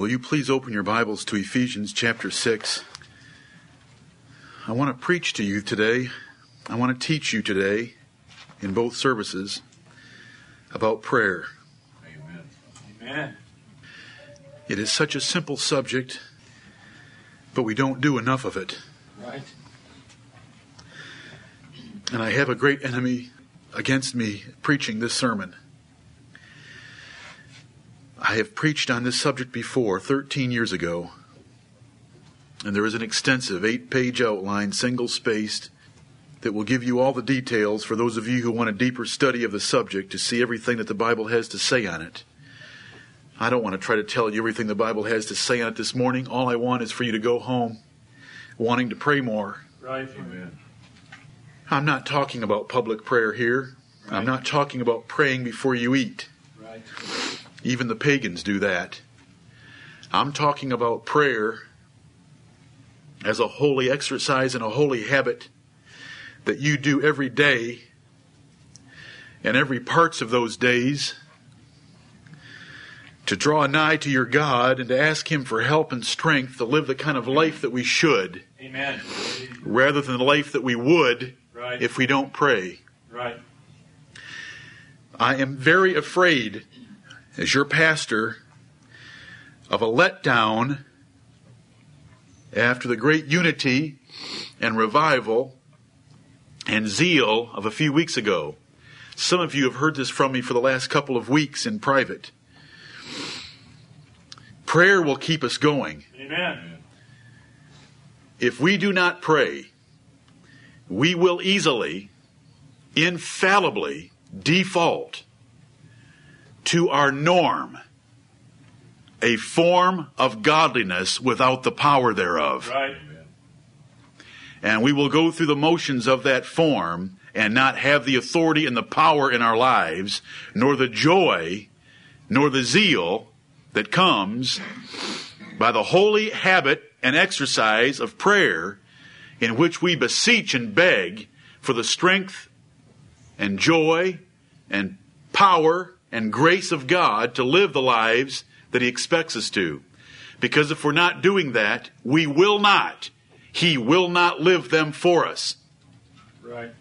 Will you please open your Bibles to Ephesians chapter 6? I want to preach to you today. I want to teach you today in both services about prayer. Amen. Amen. It is such a simple subject, but we don't do enough of it. Right. And I have a great enemy against me preaching this sermon. I have preached on this subject before, 13 years ago. And there is an extensive eight page outline, single spaced, that will give you all the details for those of you who want a deeper study of the subject to see everything that the Bible has to say on it. I don't want to try to tell you everything the Bible has to say on it this morning. All I want is for you to go home wanting to pray more. Right. Amen. I'm not talking about public prayer here. Right. I'm not talking about praying before you eat. Right. Even the pagans do that. I'm talking about prayer as a holy exercise and a holy habit that you do every day and every parts of those days to draw nigh to your God and to ask Him for help and strength to live the kind of life that we should Amen. rather than the life that we would Right. if we don't pray. Right. I am very afraid, as your pastor, of a letdown after the great unity and revival and zeal of a few weeks ago. Some of you have heard this from me for the last couple of weeks in private. Prayer will keep us going. Amen. If we do not pray, we will easily, infallibly default to our norm, a form of godliness without the power thereof. Right. And we will go through the motions of that form and not have the authority and the power in our lives, nor the joy, nor the zeal that comes by the holy habit and exercise of prayer in which we beseech and beg for the strength and joy and power and grace of God to live the lives that He expects us to. Because if we're not doing that, we will not. He will not live them for us. Right.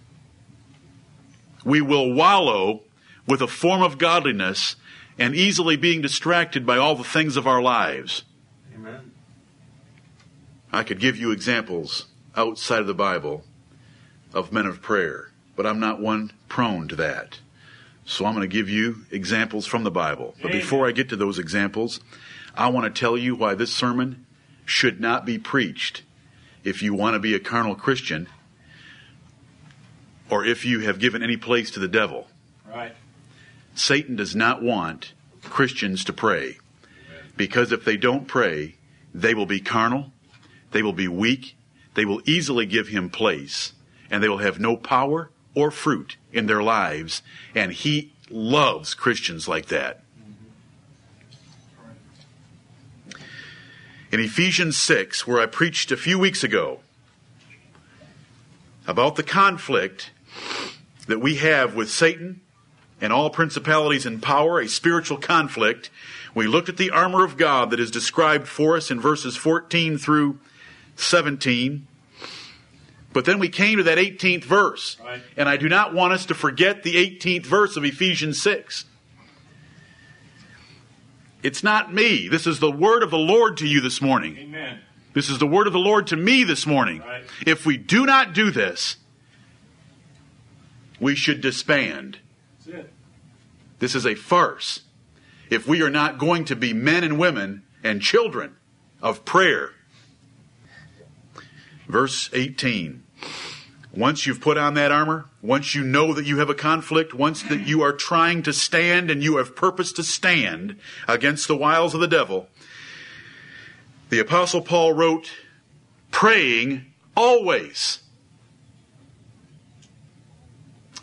We will wallow with a form of godliness and easily being distracted by all the things of our lives. Amen. I could give you examples outside of the Bible of men of prayer, but I'm not one prone to that. So I'm going to give you examples from the Bible. But before I get to those examples, I want to tell you why this sermon should not be preached if you want to be a carnal Christian or if you have given any place to the devil. Right. Satan does not want Christians to pray. Because if they don't pray, they will be carnal, they will be weak, they will easily give him place, and they will have no power or fruit in their lives. And he loves Christians like that. In Ephesians 6, where I preached a few weeks ago about the conflict that we have with Satan and all principalities and power, a spiritual conflict. We looked at the armor of God that is described for us in verses 14 through 17. But then we came to that 18th verse. Right. And I do not want us to forget the 18th verse of Ephesians 6. It's not me. This is the word of the Lord to you this morning. Amen. This is the word of the Lord to me this morning. Right. If we do not do this, we should disband. This is a farce. If we are not going to be men and women and children of prayer. Verse 18. Once you've put on that armor, once you know that you have a conflict, once that you are trying to stand and you have purpose to stand against the wiles of the devil, the Apostle Paul wrote, praying always.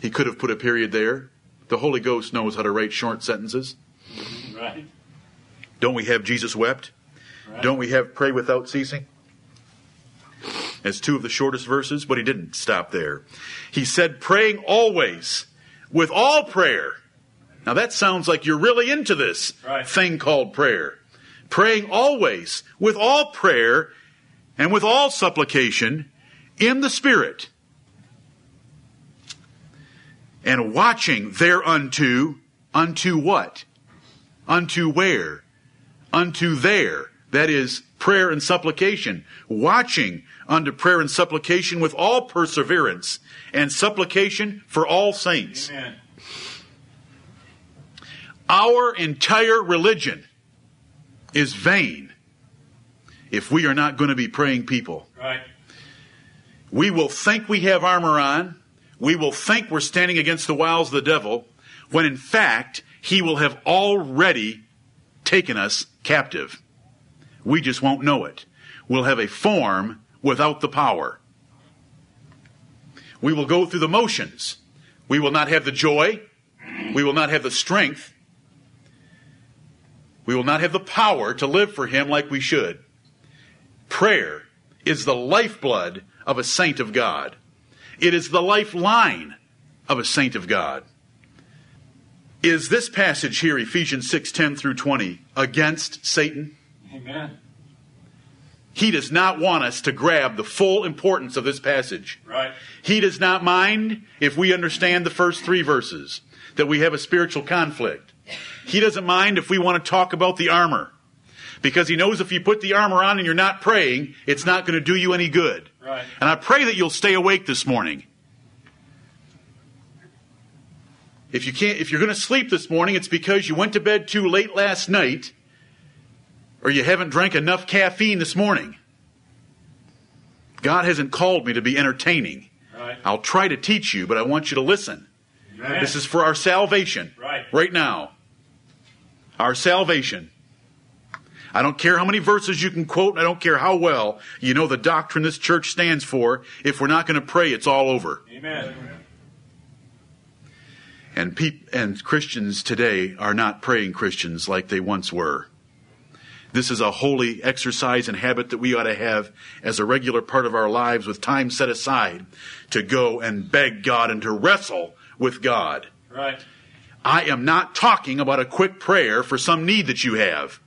He could have put a period there. The Holy Ghost knows how to write short sentences. Right. Don't we have Jesus wept? Right. Don't we have pray without ceasing? As two of the shortest verses, but he didn't stop there. He said, praying always with all prayer. Now that sounds like you're really into this Right. thing called prayer. praying always with all prayer and with all supplication in the Spirit, and watching thereunto, unto what? Unto where? Unto there. That is prayer and supplication. Watching unto prayer and supplication with all perseverance and supplication for all saints. Amen. Our entire religion is vain if we are not going to be praying people. Right. We will think we have armor on. We will think we're standing against the wiles of the devil, when in fact, he will have already taken us captive. We just won't know it. We'll have a form without the power. We will go through the motions. We will not have the joy. We will not have the strength. We will not have the power to live for Him like we should. Prayer is the lifeblood of a saint of God. It is the lifeline of a saint of God. Is this passage here, Ephesians 6 10 through 20, against Satan? Amen. He does not want us to grab the full importance of this passage. Right. He does not mind if we understand the first three verses, that we have a spiritual conflict. He doesn't mind if we want to talk about the armor, because he knows if you put the armor on and you're not praying, it's not going to do you any good. Right. And I pray that you'll stay awake this morning. If you can't, if you're going to sleep this morning, it's because you went to bed too late last night, or you haven't drank enough caffeine this morning. God hasn't called me to be entertaining. Right. I'll try to teach you, but I want you to listen. Amen. This is for our salvation. Right. Right now. Our salvation. I don't care how many verses you can quote, and I don't care how well you know the doctrine this church stands for. If we're not going to pray, it's all over. Amen. And peop- and Christians today are not praying Christians like they once were. This is a holy exercise and habit that we ought to have as a regular part of our lives with time set aside to go and beg God and to wrestle with God. Right. I am not talking about a quick prayer for some need that you have.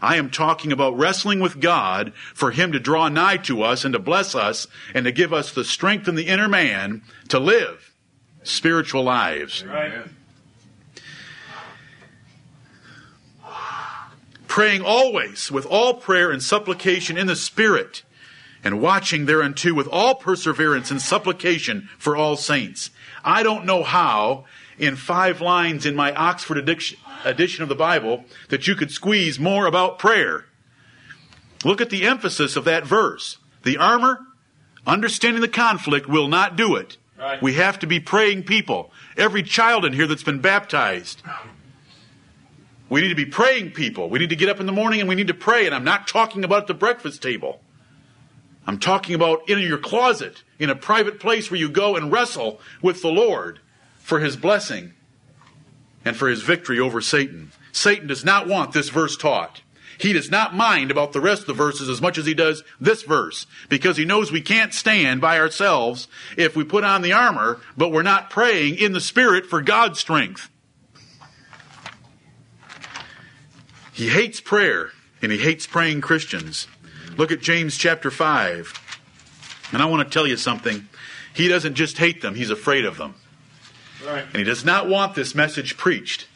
I am talking about wrestling with God for Him to draw nigh to us and to bless us and to give us the strength in the inner man to live spiritual lives. Right. Praying always with all prayer and supplication in the Spirit and watching thereunto with all perseverance and supplication for all saints. I don't know how in five lines in my Oxford edition, edition of the Bible that you could squeeze more about prayer. Look at the emphasis of that verse. The armor, understanding the conflict, will not do it. Right. We have to be praying people. Every child in here that's been baptized. We need to be praying people. We need to get up in the morning and we need to pray. And I'm not talking about the breakfast table. I'm talking about in your closet, in a private place where you go and wrestle with the Lord for his blessing and for his victory over Satan. Satan does not want this verse taught. He does not mind about the rest of the verses as much as he does this verse because he knows we can't stand by ourselves if we put on the armor, but we're not praying in the Spirit for God's strength. He hates prayer and he hates praying Christians. Look at James chapter 5. And I want to tell you something. He doesn't just hate them, he's afraid of them. Right. And he does not want this message preached.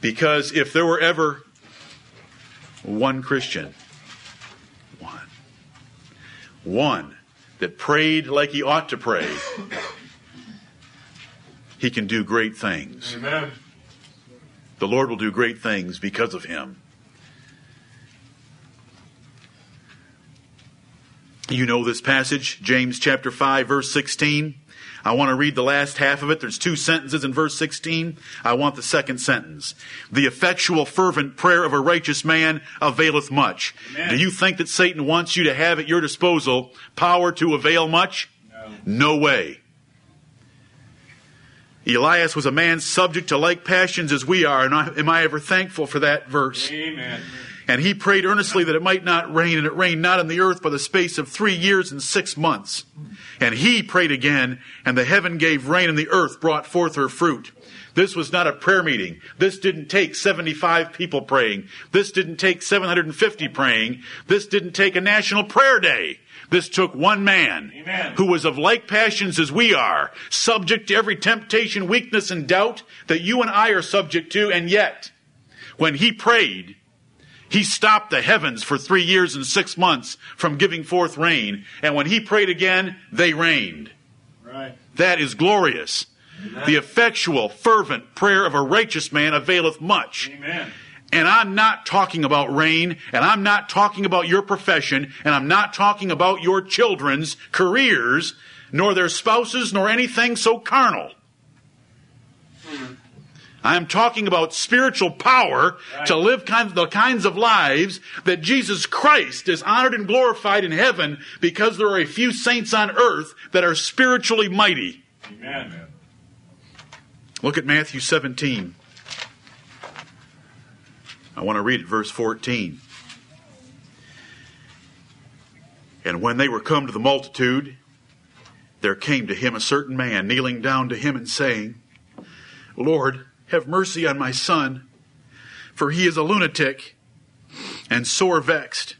Because if there were ever one Christian, one, one that prayed like he ought to pray, he can do great things. Amen. The Lord will do great things because of him. You know this passage, James chapter 5, verse 16. I want to read the last half of it. There's two sentences in verse 16. I want the second sentence. The effectual, fervent prayer of a righteous man availeth much. Amen. Do you think that Satan wants you to have at your disposal power to avail much? No. No way. Elias was a man subject to like passions as we are, and I, am I ever thankful for that verse? Amen. And he prayed earnestly that it might not rain, and it rained not on the earth by the space of three years and six months. And he prayed again, and the heaven gave rain, and the earth brought forth her fruit. This was not a prayer meeting. This didn't take 75 people praying. This didn't take 750 praying. This didn't take a national prayer day. This took one man Amen. who was of like passions as we are, subject to every temptation, weakness, and doubt that you and I are subject to, and yet, when he prayed, he stopped the heavens for three years and six months from giving forth rain, and when he prayed again, they rained. Right. That is glorious. The effectual, fervent prayer of a righteous man availeth much. Amen. And I'm not talking about rain, and I'm not talking about your profession, and I'm not talking about your children's careers, nor their spouses, nor anything so carnal. Mm-hmm. I am talking about spiritual power to live kind the kinds of lives that Jesus Christ is honored and glorified in heaven because there are a few saints on earth that are spiritually mighty. Amen. Look at Matthew 17. I want to read it, verse 14. And when they were come to the multitude, there came to him a certain man, kneeling down to him and saying, Lord, have mercy on my son, for he is a lunatic and sore vexed.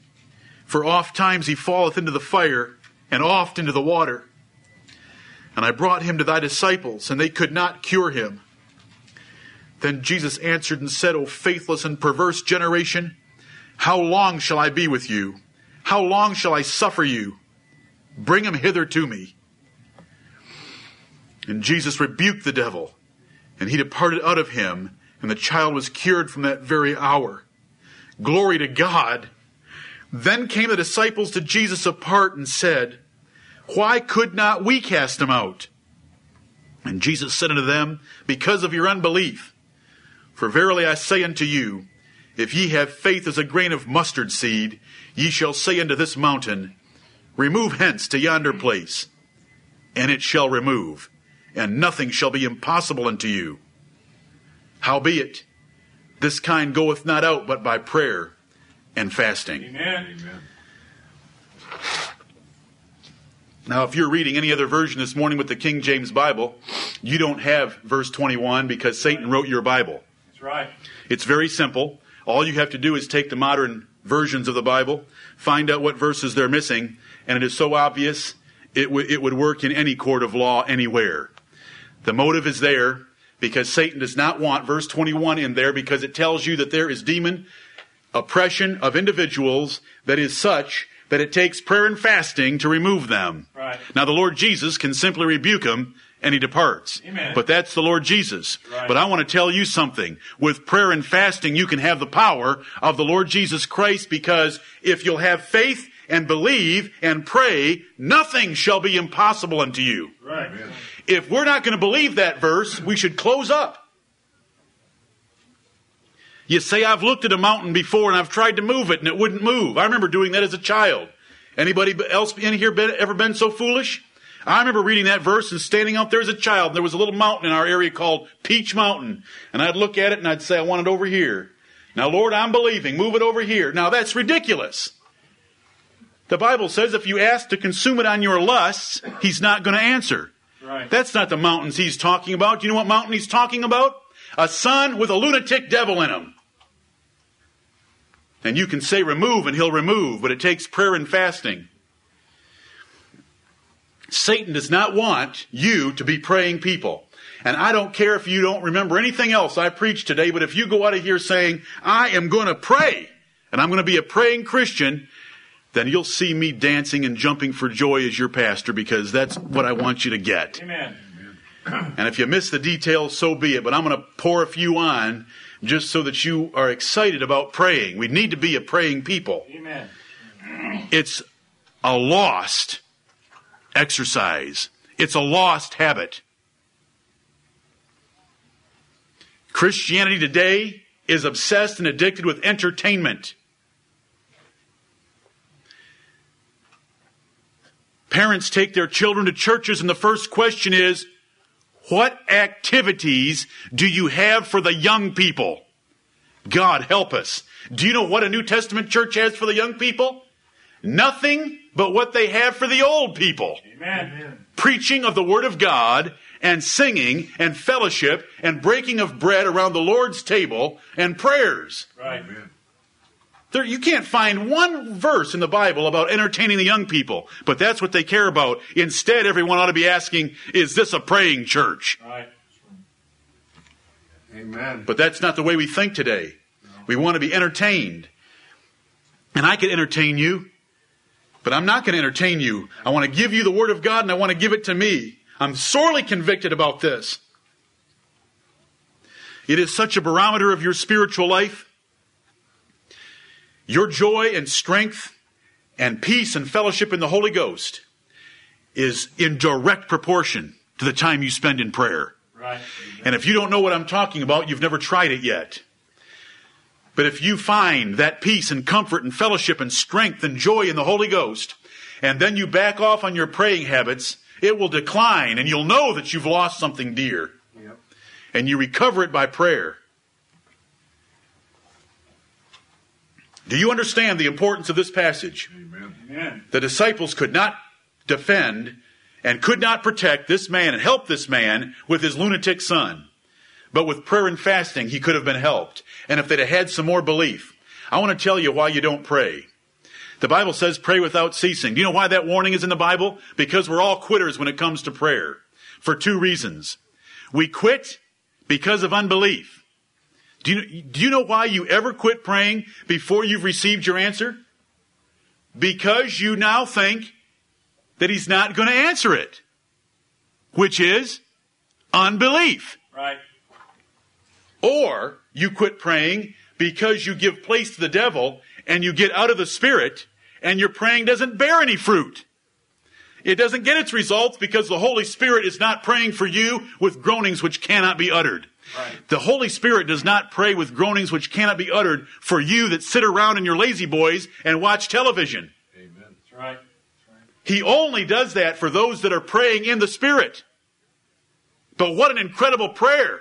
For oft times he falleth into the fire, and oft into the water. And I brought him to thy disciples, and they could not cure him. Then Jesus answered and said, O faithless and perverse generation, how long shall I be with you? How long shall I suffer you? Bring him hither to me. And Jesus rebuked the devil, and he departed out of him, and the child was cured from that very hour. Glory to God. Then came the disciples to Jesus apart and said, Why could not we cast him out? And Jesus said unto them, Because of your unbelief. For verily I say unto you, if ye have faith as a grain of mustard seed, ye shall say unto this mountain, Remove hence to yonder place, and it shall remove, and nothing shall be impossible unto you. Howbeit, this kind goeth not out but by prayer and fasting. Amen. Now, if you're reading any other version this morning with the King James Bible, you don't have verse 21 because Satan wrote your Bible. Right. It's very simple. All you have to do is take the modern versions of the Bible, find out what verses they're missing, and it is so obvious it, w- it would work in any court of law anywhere. The motive is there because Satan does not want verse 21 in there because it tells you that there is demon oppression of individuals that is such that it takes prayer and fasting to remove them. Right. Now the Lord Jesus can simply rebuke him and he departs. Amen. But that's the Lord Jesus. Right. But I want to tell you something. With prayer and fasting, you can have the power of the Lord Jesus Christ because if you'll have faith and believe and pray, nothing shall be impossible unto you. Right. If we're not going to believe that verse, we should close up. You say, I've looked at a mountain before and I've tried to move it and it wouldn't move. I remember doing that as a child. Anybody else in here been, ever been so foolish? I remember reading that verse and standing out there as a child. There was a little mountain in our area called Peach Mountain. And I'd look at it and I'd say, I want it over here. Now, Lord, I'm believing. Move it over here. Now, that's ridiculous. The Bible says if you ask to consume it on your lusts, He's not going to answer. Right. That's not the mountains he's talking about. Do you know what mountain he's talking about? A son with a lunatic devil in him. And you can say remove and he'll remove, but it takes prayer and fasting. Satan does not want you to be praying people. And I don't care if you don't remember anything else I preached today, but if you go out of here saying, I am going to pray, and I'm going to be a praying Christian, then you'll see me dancing and jumping for joy as your pastor because that's what I want you to get. Amen. And if you miss the details, so be it. But I'm going to pour a few on just so that you are excited about praying. We need to be a praying people. Amen. It's a lost exercise, it's a lost habit. Christianity today is obsessed and addicted with entertainment. Parents take their children to churches, and the first question is, What activities do you have for the young people? God help us. Do you know what a New Testament church has for the young people? Nothing but what they have for the old people. Amen. Preaching of the Word of God and singing and fellowship and breaking of bread around the Lord's table and prayers. Right. There, you can't find one verse in the Bible about entertaining the young people, but that's what they care about. Instead, everyone ought to be asking, is this a praying church? Right. Amen. But that's not the way we think today. We want to be entertained. And I could entertain you, but I'm not going to entertain you. I want to give you the Word of God and I want to give it to me. I'm sorely convicted about this. It is such a barometer of your spiritual life. Your joy and strength and peace and fellowship in the Holy Ghost is in direct proportion to the time you spend in prayer. Right. And if you don't know what I'm talking about, you've never tried it yet. But if you find that peace and comfort and fellowship and strength and joy in the Holy Ghost, and then you back off on your praying habits, it will decline and you'll know that you've lost something dear. Yep. And you recover it by prayer. Do you understand the importance of this passage? Amen. Amen. The disciples could not defend and could not protect this man and help this man with his lunatic son. But with prayer and fasting, he could have been helped. And if they'd have had some more belief, I want to tell you why you don't pray. The Bible says pray without ceasing. Do you know why that warning is in the Bible? Because we're all quitters when it comes to prayer. For two reasons. We quit because of unbelief. Do you, do you know why you ever quit praying before you've received your answer? Because you now think that he's not going to answer it, which is unbelief. Right. Or you quit praying because you give place to the devil and you get out of the spirit and your praying doesn't bear any fruit. It doesn't get its results because the Holy Spirit is not praying for you with groanings which cannot be uttered. Right. The Holy Spirit does not pray with groanings which cannot be uttered for you that sit around in your lazy boys and watch television. Amen. That's right. He only does that for those that are praying in the Spirit. But what an incredible prayer.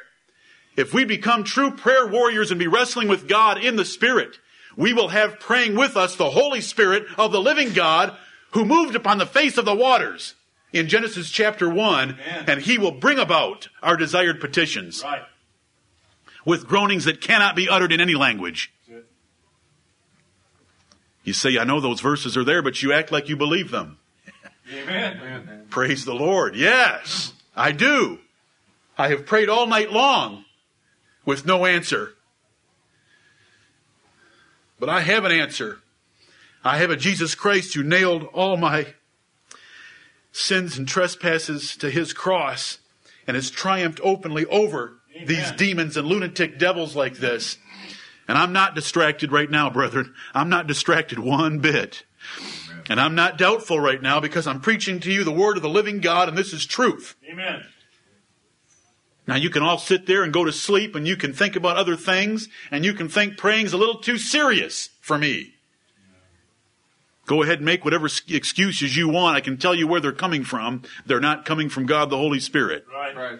If we become true prayer warriors and be wrestling with God in the Spirit, we will have praying with us the Holy Spirit of the living God who moved upon the face of the waters in Genesis chapter 1, Amen. and he will bring about our desired petitions Right. with groanings that cannot be uttered in any language. You say, I know those verses are there, but you act like you believe them. Amen. Amen. Praise the Lord. Yes, I do. I have prayed all night long with no answer. But I have an answer. I have a Jesus Christ who nailed all my sins and trespasses to his cross and has triumphed openly over Amen. these demons and lunatic devils like this. And I'm not distracted right now, brethren. I'm not distracted one bit. And I'm not doubtful right now because I'm preaching to you the word of the living God and this is truth. Amen. Now you can all sit there and go to sleep and you can think about other things and you can think praying's a little too serious for me. Go ahead and make whatever excuses you want. I can tell you where they're coming from. They're not coming from God the Holy Spirit. Right. Right.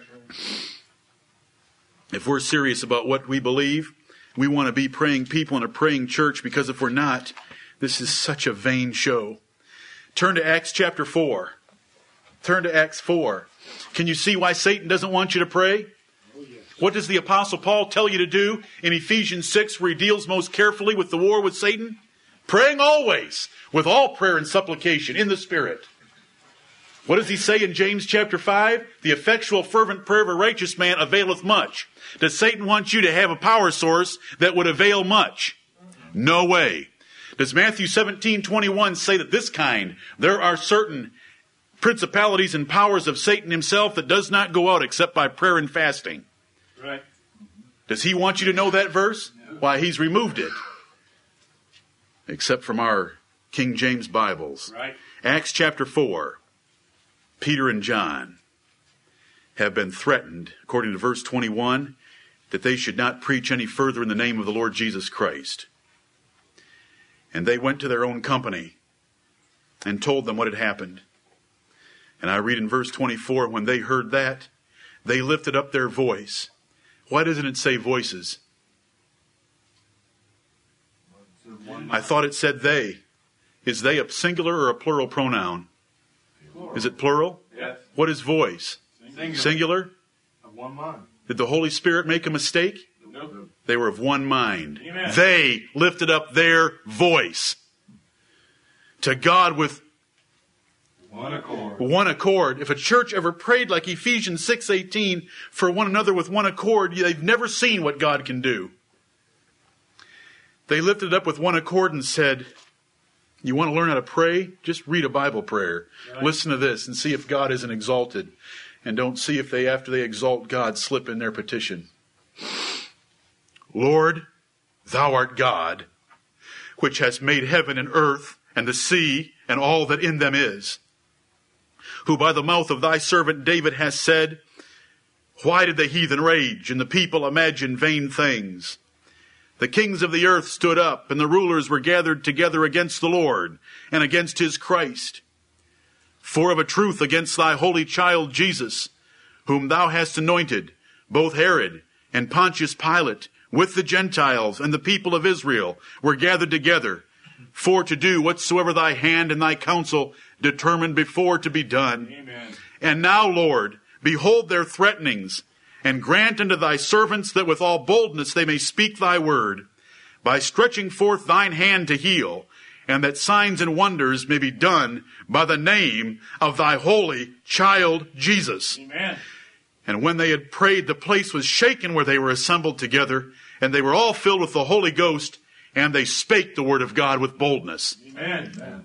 If we're serious about what we believe, we want to be praying people in a praying church because if we're not, this is such a vain show. Turn to Acts chapter 4. Turn to Acts 4. Can you see why Satan doesn't want you to pray? What does the apostle Paul tell you to do in Ephesians 6 where he deals most carefully with the war with Satan? Praying always with all prayer and supplication in the Spirit. What does he say in James chapter 5? The effectual fervent prayer of a righteous man availeth much. Does Satan want you to have a power source that would avail much? No way. Does Matthew 17, 21 say that this kind, there are certain principalities and powers of Satan himself that does not go out except by prayer and fasting? Right. Does he want you to know that verse? Why, he's removed it. Except from our King James Bibles. Right. Acts chapter 4. Peter and John have been threatened, according to verse 21, that they should not preach any further in the name of the Lord Jesus Christ. And they went to their own company and told them what had happened. And I read in verse 24, when they heard that, they lifted up their voice. Why doesn't it say voices? I thought it said they. Is they a singular or a plural pronoun? Is it plural? Yes. What is voice? Singular. Singular? Of one mind. Did the Holy Spirit make a mistake? Nope. They were of one mind. Amen. They lifted up their voice to God with One accord. one accord. If a church ever prayed like Ephesians 6:18 for one another with one accord, they've never seen what God can do. They lifted up with one accord and said, "You want to learn how to pray? Just read a Bible prayer. Right. Listen to this and see if God isn't exalted, and don't see if they after they exalt God slip in their petition." Lord, thou art God, which hast made heaven and earth and the sea and all that in them is who by the mouth of thy servant David has said, Why did the heathen rage and the people imagine vain things? The kings of the earth stood up and the rulers were gathered together against the Lord and against his Christ. For of a truth against thy holy child Jesus, whom thou hast anointed, both Herod and Pontius Pilate with the Gentiles and the people of Israel were gathered together for to do whatsoever thy hand and thy counsel determined before to be done. Amen. And now, Lord, behold their threatenings, and grant unto thy servants that with all boldness they may speak thy word, by stretching forth thine hand to heal, and that signs and wonders may be done by the name of thy holy child Jesus. Amen. And when they had prayed, the place was shaken where they were assembled together, and they were all filled with the Holy Ghost, and they spake the word of God with boldness. Amen.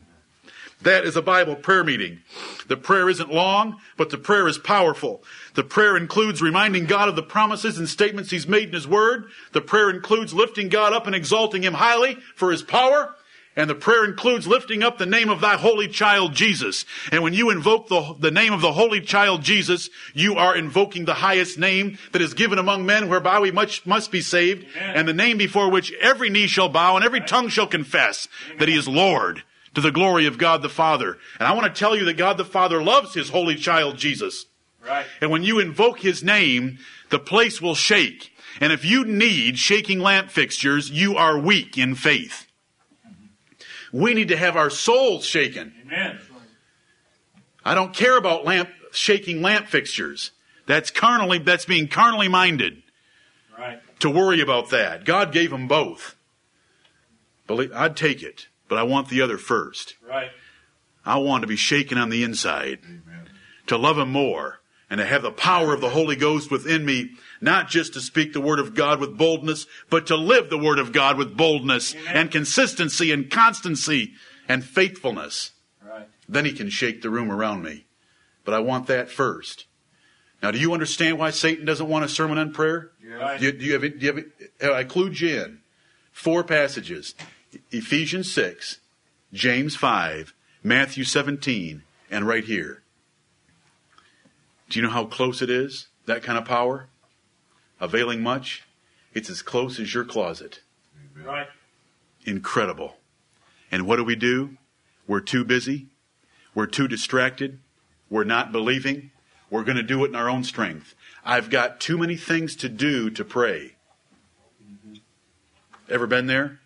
That is a Bible prayer meeting. The prayer isn't long, but the prayer is powerful. The prayer includes reminding God of the promises and statements He's made in His Word. The prayer includes lifting God up and exalting Him highly for His power. And the prayer includes lifting up the name of thy holy child Jesus. And when you invoke the, the name of the holy child Jesus, you are invoking the highest name that is given among men whereby we much must be saved. Amen. And the name before which every knee shall bow and every tongue shall confess that he is Lord to the glory of God the Father. And I want to tell you that God the Father loves his holy child Jesus. Right. And when you invoke his name, the place will shake. And if you need shaking lamp fixtures, you are weak in faith. We need to have our souls shaken. Amen. I don't care about lamp shaking lamp fixtures. That's carnally that's being carnally minded Right. to worry about that. God gave them both. Believe, I'd take it, but I want the other first. Right. I want to be shaken on the inside, to love Him more, and to have the power of the Holy Ghost within me, not just to speak the Word of God with boldness, but to live the Word of God with boldness Amen. and consistency and constancy and faithfulness. Right. Then He can shake the room around me. But I want that first. Now, do you understand why Satan doesn't want a sermon on prayer? Right. Do you, do you have, do you have, uh, I clued you in. Four passages Ephesians 6, James 5, Matthew 17, and right here. Do you know how close it is? That kind of power? Availing much? It's as close as your closet. Right. Incredible. And what do we do? We're too busy. We're too distracted. We're not believing. We're going to do it in our own strength. I've got too many things to do to pray. Ever been there?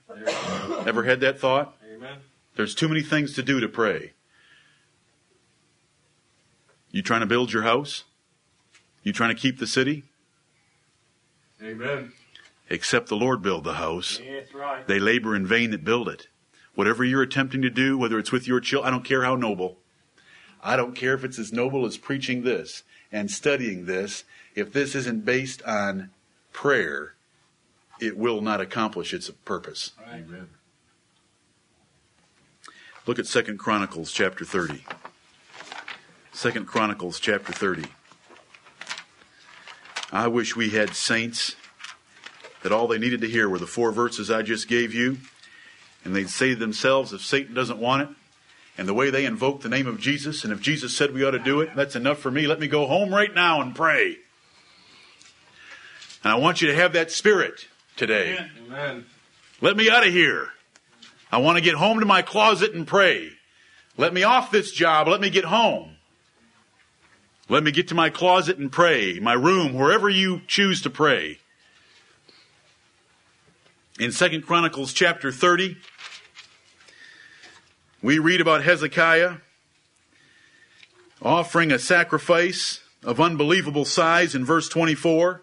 Ever had that thought? Amen. There's too many things to do to pray. You trying to build your house? You trying to keep the city? Amen. Except the Lord build the house. That's right. They labor in vain that build it. Whatever you're attempting to do, whether it's with your children, I don't care how noble. I don't care if it's as noble as preaching this and studying this. If this isn't based on prayer, it will not accomplish its purpose. Right. Amen. Look at Second Chronicles chapter 30. Second Chronicles chapter 30. I wish we had saints that all they needed to hear were the four verses I just gave you, and they'd say to themselves, if Satan doesn't want it, and the way they invoke the name of Jesus, and if Jesus said we ought to do it, that's enough for me. Let me go home right now and pray. And I want you to have that spirit today. Amen. Amen. Let me out of here. I want to get home to my closet and pray. Let me off this job. Let me get home. Let me get to my closet and pray, my room, wherever you choose to pray. In Second Chronicles chapter 30, we read about Hezekiah offering a sacrifice of unbelievable size in verse 24.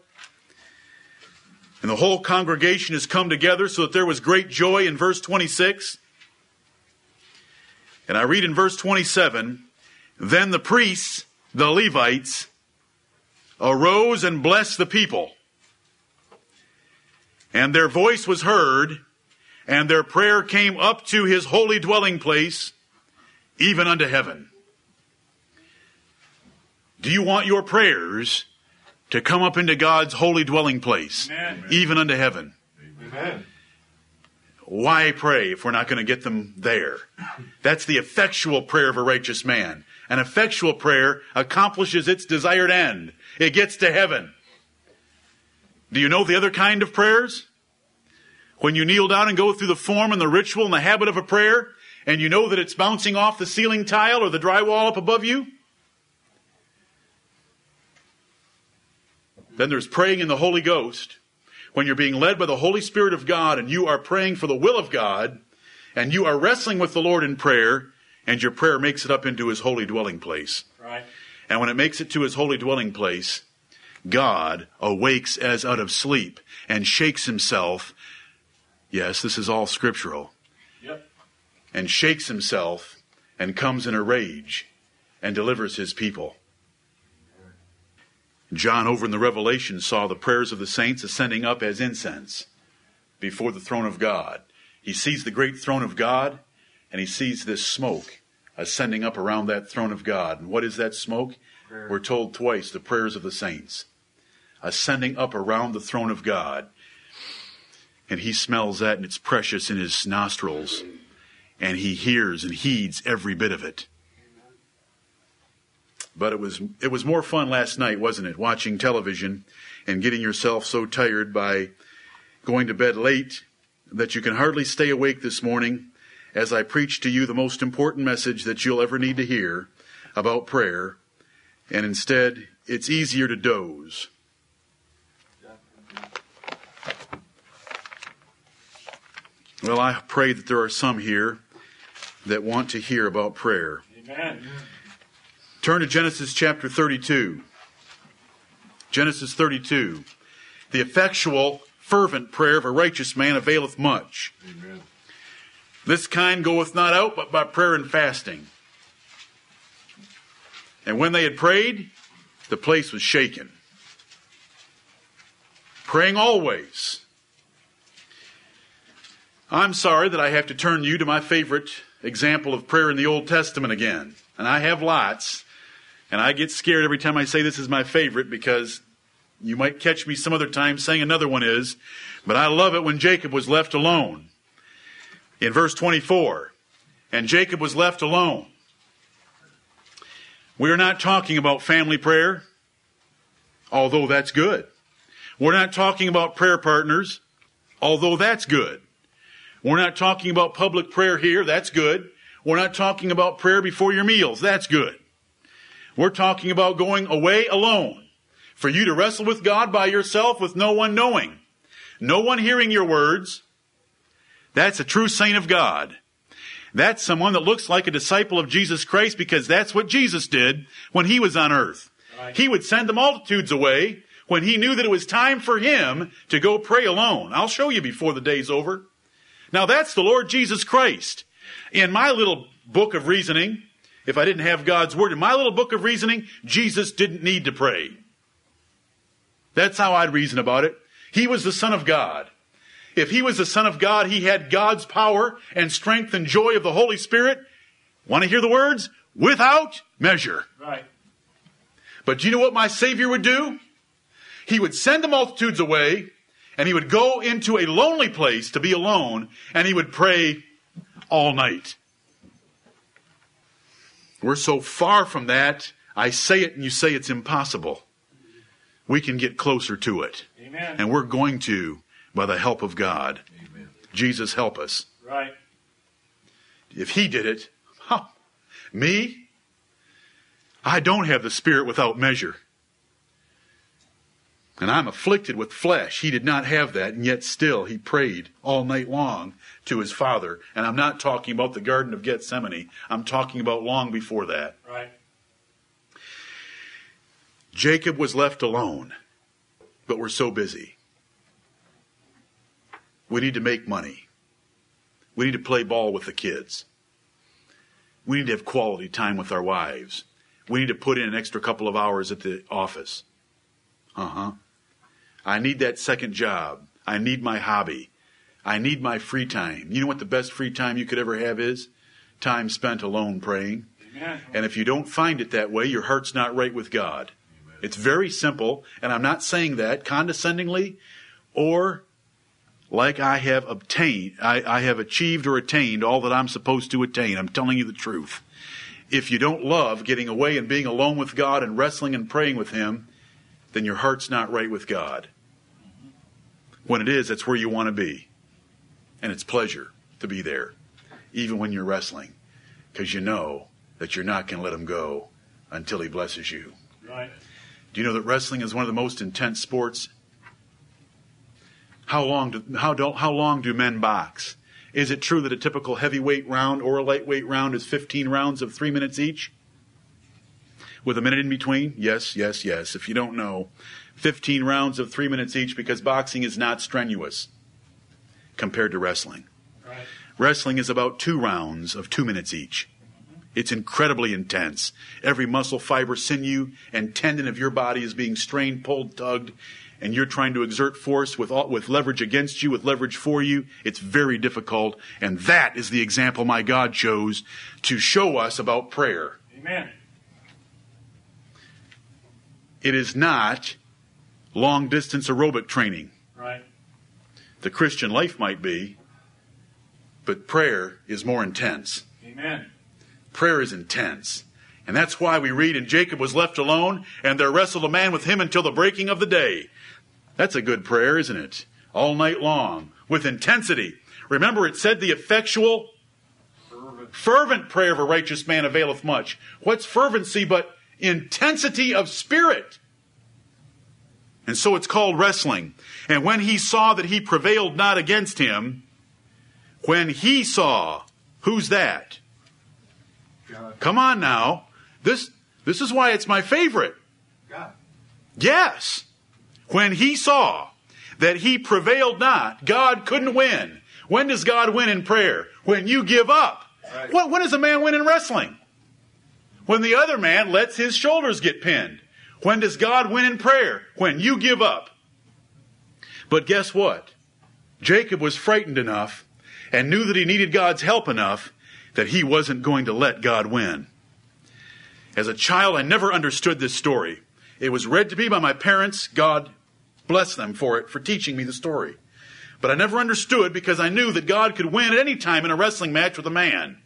And the whole congregation has come together so that there was great joy in verse 26. And I read in verse 27 Then the priests, the Levites, arose and blessed the people. And their voice was heard, and their prayer came up to his holy dwelling place, even unto heaven. Do you want your prayers to come up into God's holy dwelling place, Amen. even unto heaven? Amen. Why pray if we're not going to get them there? That's the effectual prayer of a righteous man. An effectual prayer accomplishes its desired end. It gets to heaven. Do you know the other kind of prayers? When you kneel down and go through the form and the ritual and the habit of a prayer, and you know that it's bouncing off the ceiling tile or the drywall up above you? Then there's praying in the Holy Ghost. When you're being led by the Holy Spirit of God and you are praying for the will of God, and you are wrestling with the Lord in prayer, and your prayer makes it up into his holy dwelling place. Right. And when it makes it to his holy dwelling place, God awakes as out of sleep and shakes himself. Yes, this is all scriptural. Yep. And shakes himself and comes in a rage and delivers his people. John, over in the Revelation, saw the prayers of the saints ascending up as incense before the throne of God. He sees the great throne of God and he sees this smoke ascending up around that throne of God. And what is that smoke? We're told twice the prayers of the saints ascending up around the throne of God. And he smells that and it's precious in his nostrils. And he hears and heeds every bit of it. But it was it was more fun last night, wasn't it? Watching television and getting yourself so tired by going to bed late that you can hardly stay awake this morning as I preach to you the most important message that you'll ever need to hear about prayer. And instead, it's easier to doze. Well, I pray that there are some here that want to hear about prayer. Amen. Turn to Genesis chapter 32. Genesis 32. The effectual, fervent prayer of a righteous man availeth much. Amen. This kind goeth not out but by prayer and fasting. And when they had prayed, the place was shaken. Praying always. I'm sorry that I have to turn you to my favorite example of prayer in the Old Testament again. And I have lots. And I get scared every time I say this is my favorite because you might catch me some other time saying another one is. But I love it when Jacob was left alone. In verse 24, and Jacob was left alone. We are not talking about family prayer, although that's good. We're not talking about prayer partners, although that's good. We're not talking about public prayer here, that's good. We're not talking about prayer before your meals, that's good. We're talking about going away alone for you to wrestle with God by yourself with no one knowing, no one hearing your words. That's a true saint of God. That's someone that looks like a disciple of Jesus Christ because that's what Jesus did when he was on earth. Right. He would send the multitudes away when he knew that it was time for him to go pray alone. I'll show you before the day's over. Now that's the Lord Jesus Christ. In my little book of reasoning, if I didn't have God's word, in my little book of reasoning, Jesus didn't need to pray. That's how I'd reason about it. He was the Son of God. If he was the Son of God, he had God's power and strength and joy of the Holy Spirit. Want to hear the words? Without measure. Right. But do you know what my Savior would do? He would send the multitudes away and he would go into a lonely place to be alone and he would pray all night. We're so far from that. I say it and you say it's impossible. We can get closer to it. Amen. And we're going to by the help of God. Amen. Jesus help us. Right. If he did it, huh, me, I don't have the spirit without measure. And I'm afflicted with flesh. He did not have that, and yet still he prayed all night long to his Father. And I'm not talking about the Garden of Gethsemane. I'm talking about long before that. Right. Jacob was left alone, but we're so busy. We need to make money. We need to play ball with the kids. We need to have quality time with our wives. We need to put in an extra couple of hours at the office. Uh huh. I need that second job. I need my hobby. I need my free time. You know what the best free time you could ever have is? Time spent alone praying. Amen. And if you don't find it that way, your heart's not right with God. It's very simple, and I'm not saying that condescendingly or like I have obtained, I, I have achieved or attained all that I'm supposed to attain. I'm telling you the truth. If you don't love getting away and being alone with God and wrestling and praying with Him, then your heart's not right with God. When it is, that's where you want to be. And it's pleasure to be there, even when you're wrestling, because you know that you're not going to let Him go until He blesses you. Right. Do you know that wrestling is one of the most intense sports? How long do, how, do, how long do men box? Is it true that a typical heavyweight round or a lightweight round is 15 rounds of three minutes each? With a minute in between? Yes, yes, yes. If you don't know, 15 rounds of three minutes each because boxing is not strenuous compared to wrestling. Right. Wrestling is about two rounds of two minutes each. It's incredibly intense. Every muscle, fiber, sinew, and tendon of your body is being strained, pulled, tugged, and you're trying to exert force with, all, with leverage against you, with leverage for you. It's very difficult. And that is the example my God chose to show us about prayer. Amen. It is not long distance aerobic training. Right. The Christian life might be, but prayer is more intense. Amen. Prayer is intense. And that's why we read, and Jacob was left alone, and there wrestled a man with him until the breaking of the day. That's a good prayer, isn't it? All night long, with intensity. Remember, it said the effectual, Fervent. fervent prayer of a righteous man availeth much. What's fervency but intensity of spirit? And so it's called wrestling. And when he saw that he prevailed not against him, when he saw, who's that? God. Come on now. This, this is why it's my favorite. God. Yes. When he saw that he prevailed not, God couldn't win. When does God win in prayer? When you give up. Right. What, when does a man win in wrestling? When the other man lets his shoulders get pinned. When does God win in prayer? When you give up. But guess what? Jacob was frightened enough and knew that he needed God's help enough that he wasn't going to let God win. As a child, I never understood this story. It was read to me by my parents. God bless them for it, for teaching me the story. But I never understood because I knew that God could win at any time in a wrestling match with a man,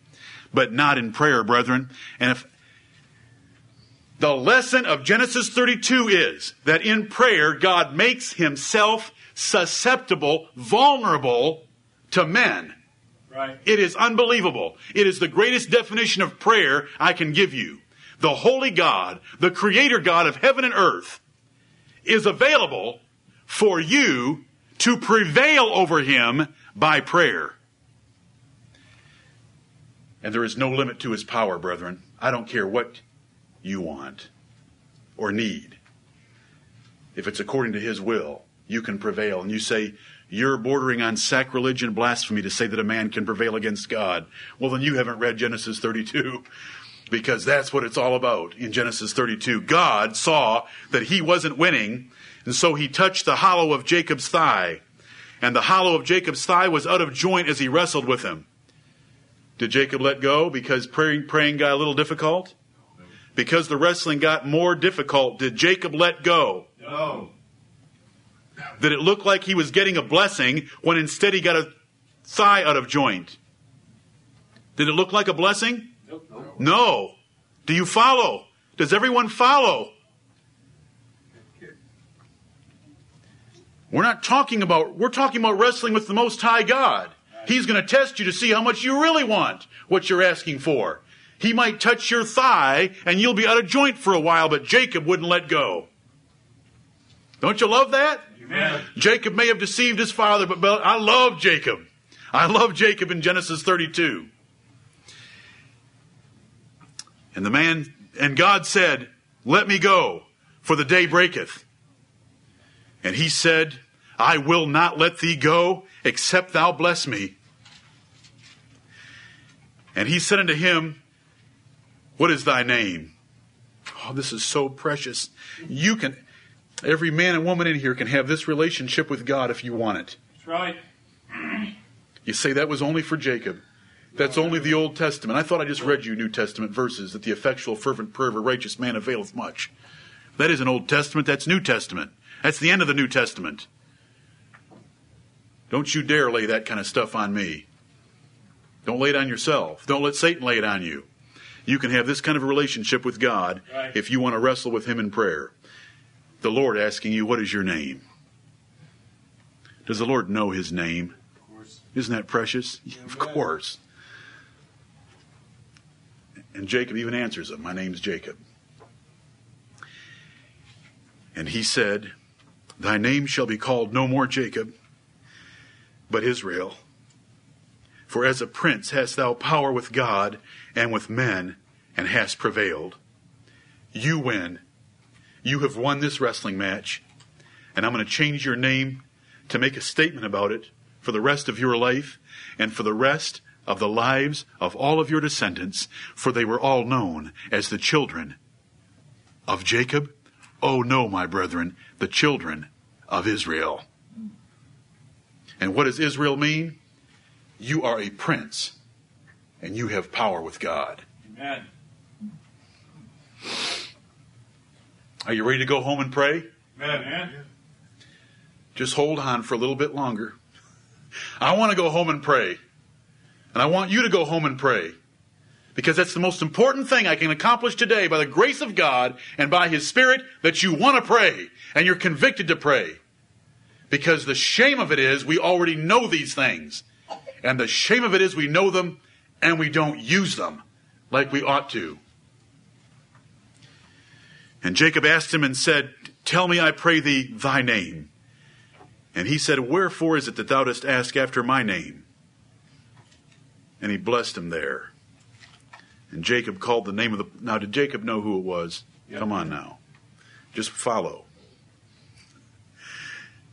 but not in prayer, brethren. And if the lesson of Genesis 32 is that in prayer, God makes himself susceptible, vulnerable to men. Right. It is unbelievable. It is the greatest definition of prayer I can give you. The holy God, the creator God of heaven and earth, is available for you to prevail over him by prayer. And there is no limit to his power, brethren. I don't care what you want or need. If it's according to his will, you can prevail. And you say, you're bordering on sacrilege and blasphemy to say that a man can prevail against God. Well, then you haven't read Genesis 32 because that's what it's all about in Genesis 32. God saw that he wasn't winning, and so he touched the hollow of Jacob's thigh. And the hollow of Jacob's thigh was out of joint as he wrestled with him. Did Jacob let go because praying, praying got a little difficult? Because the wrestling got more difficult, did Jacob let go? No. Did it look like he was getting a blessing when instead he got a thigh out of joint? Did it look like a blessing? Nope. Nope. No. Do you follow? Does everyone follow? We're not talking about, we're talking about wrestling with the Most High God. He's going to test you to see how much you really want what you're asking for. He might touch your thigh and you'll be out of joint for a while, but Jacob wouldn't let go. Don't you love that? Amen. Jacob may have deceived his father, but but I love Jacob. I love Jacob in Genesis 32. And the man, and God said, Let me go, for the day breaketh. And he said, I will not let thee go, except thou bless me. And he said unto him, What is thy name? Oh, this is so precious. You can, every man and woman in here can have this relationship with God if you want it. That's right. You say that was only for Jacob. That's only the Old Testament. I thought I just read you New Testament verses that the effectual, fervent prayer of a righteous man availeth much. That isn't Old Testament, that's New Testament. That's the end of the New Testament. Don't you dare lay that kind of stuff on me. Don't lay it on yourself. Don't let Satan lay it on you. You can have this kind of a relationship with God Right. if you want to wrestle with Him in prayer. The Lord asking you, What is your name? Does the Lord know His name? Of course. Isn't that precious? Of Amen. course. And Jacob even answers him, My name's Jacob. And he said, Thy name shall be called no more Jacob, but Israel. For as a prince hast thou power with God and with men, and hast prevailed. You win. You have won this wrestling match. And I'm going to change your name to make a statement about it for the rest of your life and for the rest of the lives of all of your descendants, for they were all known as the children of Jacob. Oh no, my brethren, the children of Israel. And what does Israel mean? You are a prince and you have power with God. Amen. Are you ready to go home and pray? Amen. Just hold on for a little bit longer. I want to go home and pray. And I want you to go home and pray. Because that's the most important thing I can accomplish today by the grace of God and by His Spirit that you want to pray and you're convicted to pray. Because the shame of it is we already know these things. And the shame of it is we know them and we don't use them like we ought to. And Jacob asked him and said, Tell me, I pray thee, thy name. And he said, Wherefore is it that thou dost ask after my name? And he blessed him there. And Jacob called the name of the. Now, did Jacob know who it was? Yeah. Come on now. Just follow.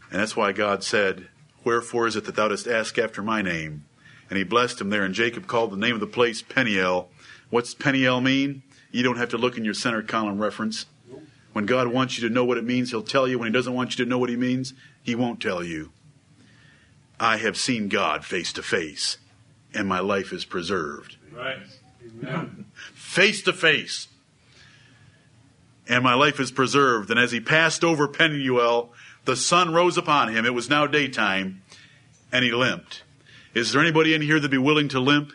And that's why God said, Wherefore is it that thou dost ask after my name? And he blessed him there. And Jacob called the name of the place Peniel. What's Peniel mean? You don't have to look in your center column reference. When God wants you to know what it means, He'll tell you. When He doesn't want you to know what He means, He won't tell you. I have seen God face to face, and my life is preserved. Right. Amen. Face to face. And my life is preserved. And as he passed over Penuel, the sun rose upon him. It was now daytime, and he limped. Is there anybody in here that'd be willing to limp?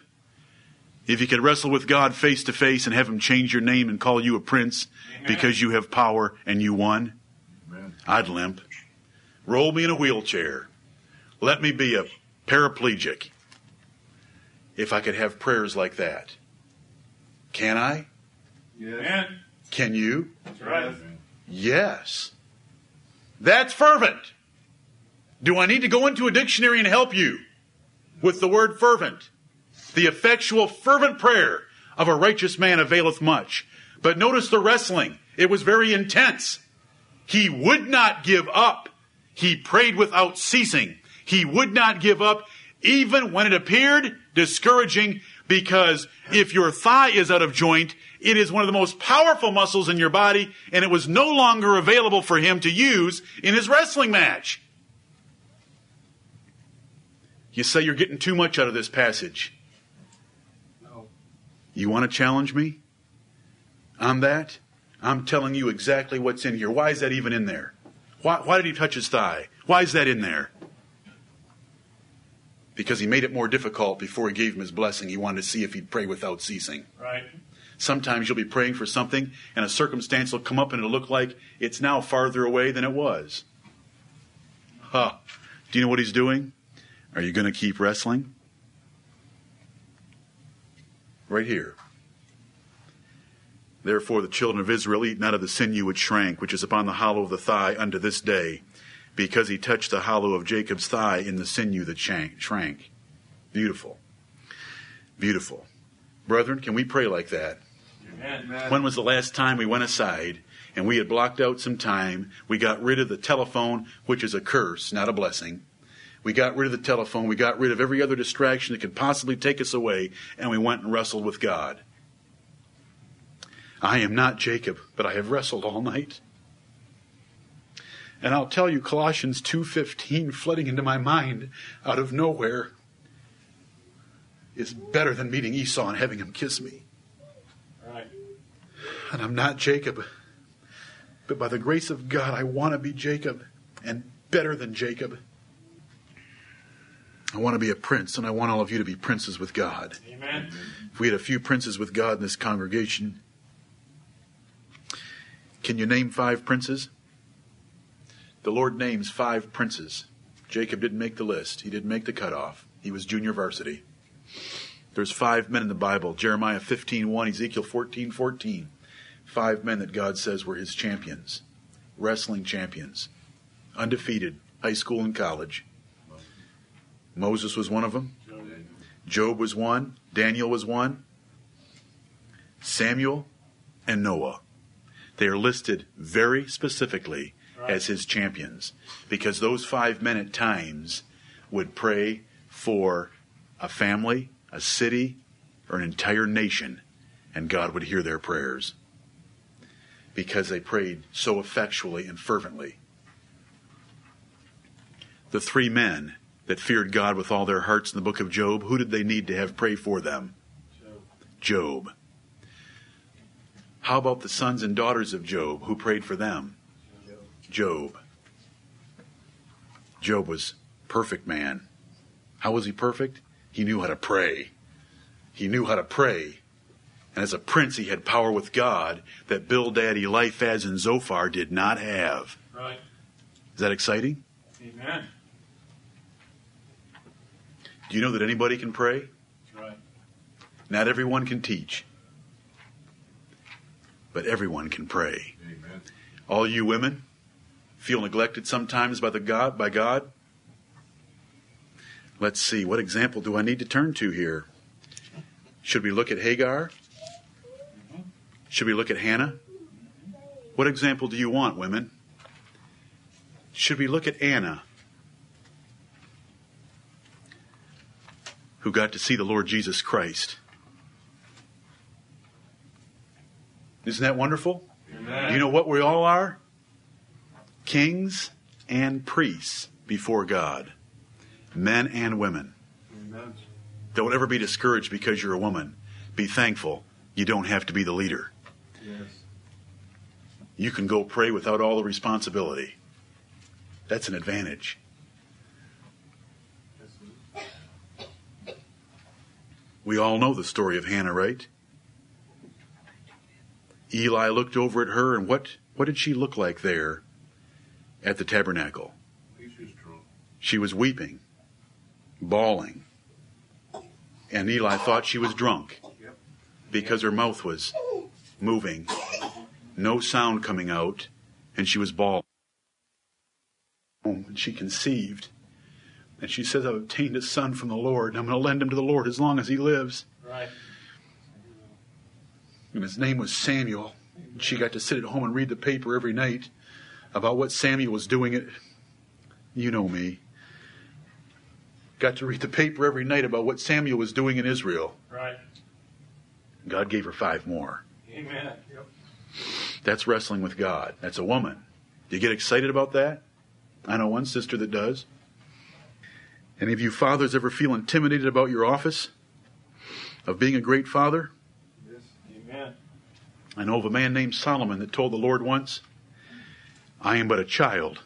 If you could wrestle with God face to face and have him change your name and call you a prince Amen. because you have power and you won, Amen. I'd limp. Roll me in a wheelchair. Let me be a paraplegic. If I could have prayers like that. Can I? Amen. Can you? That's right. Yes. That's fervent. Do I need to go into a dictionary and help you with the word fervent? The effectual, fervent prayer of a righteous man availeth much. But notice the wrestling. It was very intense. He would not give up. He prayed without ceasing. He would not give up even when it appeared discouraging because if your thigh is out of joint, it is one of the most powerful muscles in your body and it was no longer available for him to use in his wrestling match. You say you're getting too much out of this passage. No. You want to challenge me on that? I'm telling you exactly what's in here. Why is that even in there? Why, why did he touch his thigh? Why is that in there? Because he made it more difficult before he gave him his blessing. He wanted to see if he'd pray without ceasing. Right. Sometimes you'll be praying for something and a circumstance will come up and it'll look like it's now farther away than it was. Huh. Do you know what he's doing? Are you going to keep wrestling? Right here. Therefore, the children of Israel eat not of the sinew which shrank, which is upon the hollow of the thigh unto this day, because he touched the hollow of Jacob's thigh in the sinew that shrank. Beautiful. Beautiful. Brethren, can we pray like that? Amen. When was the last time we went aside and we had blocked out some time. We got rid of the telephone, which is a curse, not a blessing. We got rid of the telephone. We got rid of every other distraction that could possibly take us away, and we went and wrestled with God. I am not Jacob, but I have wrestled all night. And I'll tell you Colossians 2:15 flooding into my mind out of nowhere is better than meeting Esau and having him kiss me. And I'm not Jacob. But by the grace of God, I want to be Jacob and better than Jacob. I want to be a prince, and I want all of you to be princes with God. Amen. If we had a few princes with God in this congregation, can you name five princes? The Lord names five princes. Jacob didn't make the list. He didn't make the cutoff. He was junior varsity. There's five men in the Bible. Jeremiah 15:1, Ezekiel 14:14. Five men that God says were his champions. Wrestling champions. Undefeated, high school and college. Moses was one of them. Job was one. Daniel was one. Samuel and Noah. They are listed very specifically as his champions because those five men at times would pray for a family, a city, or an entire nation, and God would hear their prayers because they prayed so effectually and fervently. The three men that feared God with all their hearts in the book of Job, who did they need to have pray for them? Job. How about the sons and daughters of Job? Who prayed for them? Job. Job was perfect man. How was he perfect? He knew how to pray. He knew how to pray. And as a prince, he had power with God that Bill Bildad, Eliphaz, and Zophar did not have. Right. Is that exciting? Amen. Do you know that anybody can pray? Right. Not everyone can teach, but everyone can pray. Amen. All you women feel neglected sometimes by the God by God. Let's see, what example do I need to turn to here? Should we look at Hagar? Should we look at Hannah? What example do you want, women? Should we look at Anna, who got to see the Lord Jesus Christ? Isn't that wonderful? Amen. You know what we all are? Kings and priests before God, men and women. Amen. Don't ever be discouraged because you're a woman. Be thankful you don't have to be the leader. Yes. You can go pray without all the responsibility. That's an advantage. We all know the story of Hannah, right? Eli looked over at her, and what, what did she look like there at the tabernacle? He's just drunk. She was weeping, bawling. And Eli thought she was drunk because her mouth was moving, no sound coming out, and she was bawled. And she conceived. And she says, I've obtained a son from the Lord, and I'm going to lend him to the Lord as long as he lives. Right. And his name was Samuel. And she got to sit at home and read the paper every night about what Samuel was doing. It, you know me. Got to read the paper every night about what Samuel was doing in Israel. Right. God gave her five more. Amen. Yep. That's wrestling with God. That's a woman. Do you get excited about that? I know one sister that does. Any of you fathers ever feel intimidated about your office of being a great father? Yes. Amen. I know of a man named Solomon that told the Lord once, I am but a child.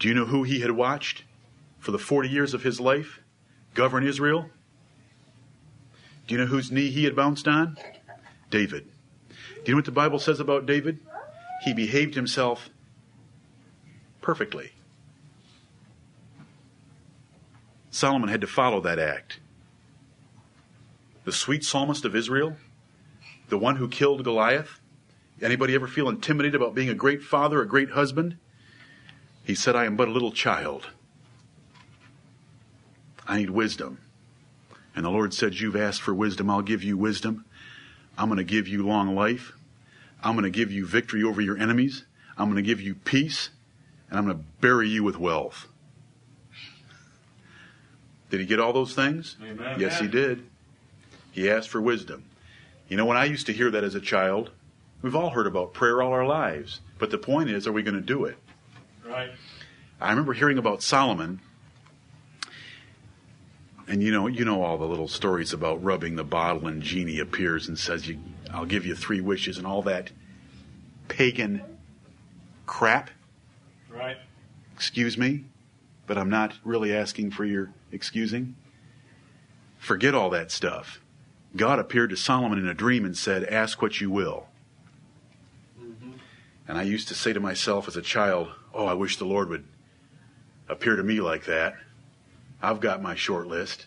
Do you know who he had watched for the 40 years of his life govern Israel? Do you know whose knee he had bounced on? David. Do you know what the Bible says about David? He behaved himself perfectly. Solomon had to follow that act. The sweet psalmist of Israel, the one who killed Goliath. Anybody ever feel intimidated about being a great father, a great husband? He said, I am but a little child. I need wisdom. And the Lord said, You've asked for wisdom. I'll give you wisdom. I'm going to give you long life. I'm going to give you victory over your enemies. I'm going to give you peace. And I'm going to bury you with wealth. Did he get all those things? Amen. Yes, he did. He asked for wisdom. You know, when I used to hear that as a child, we've all heard about prayer all our lives. But the point is, are we going to do it? Right. I remember hearing about Solomon, and you know, you know all the little stories about rubbing the bottle and genie appears and says, you, "I'll give you three wishes," and all that pagan crap. Right. Excuse me, but I'm not really asking for your excusing. Forget all that stuff. God appeared to Solomon in a dream and said, "Ask what you will." Mm-hmm. And I used to say to myself as a child, "Oh, I wish the Lord would appear to me like that. I've got my short list."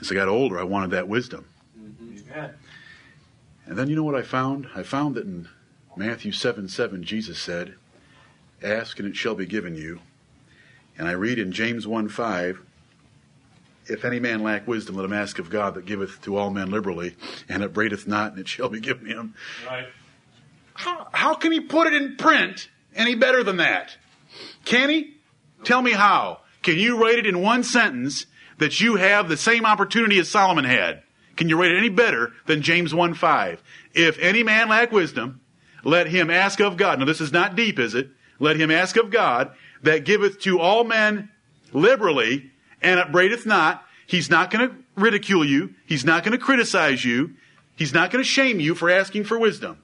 As I got older, I wanted that wisdom. Mm-hmm. Amen. And then you know what I found? I found that in Matthew 7 7, Jesus said, Ask and it shall be given you. And I read in James 1 5, If any man lack wisdom, let him ask of God that giveth to all men liberally, and upbraideth not, and it shall be given him. Right. How, how can he put it in print any better than that? Can he? Tell me how. Can you write it in one sentence that you have the same opportunity as Solomon had? Can you write it any better than James 1 5? If any man lack wisdom, let him ask of God. Now, this is not deep, is it? Let him ask of God that giveth to all men liberally and upbraideth not. He's not going to ridicule you. He's not going to criticize you. He's not going to shame you for asking for wisdom.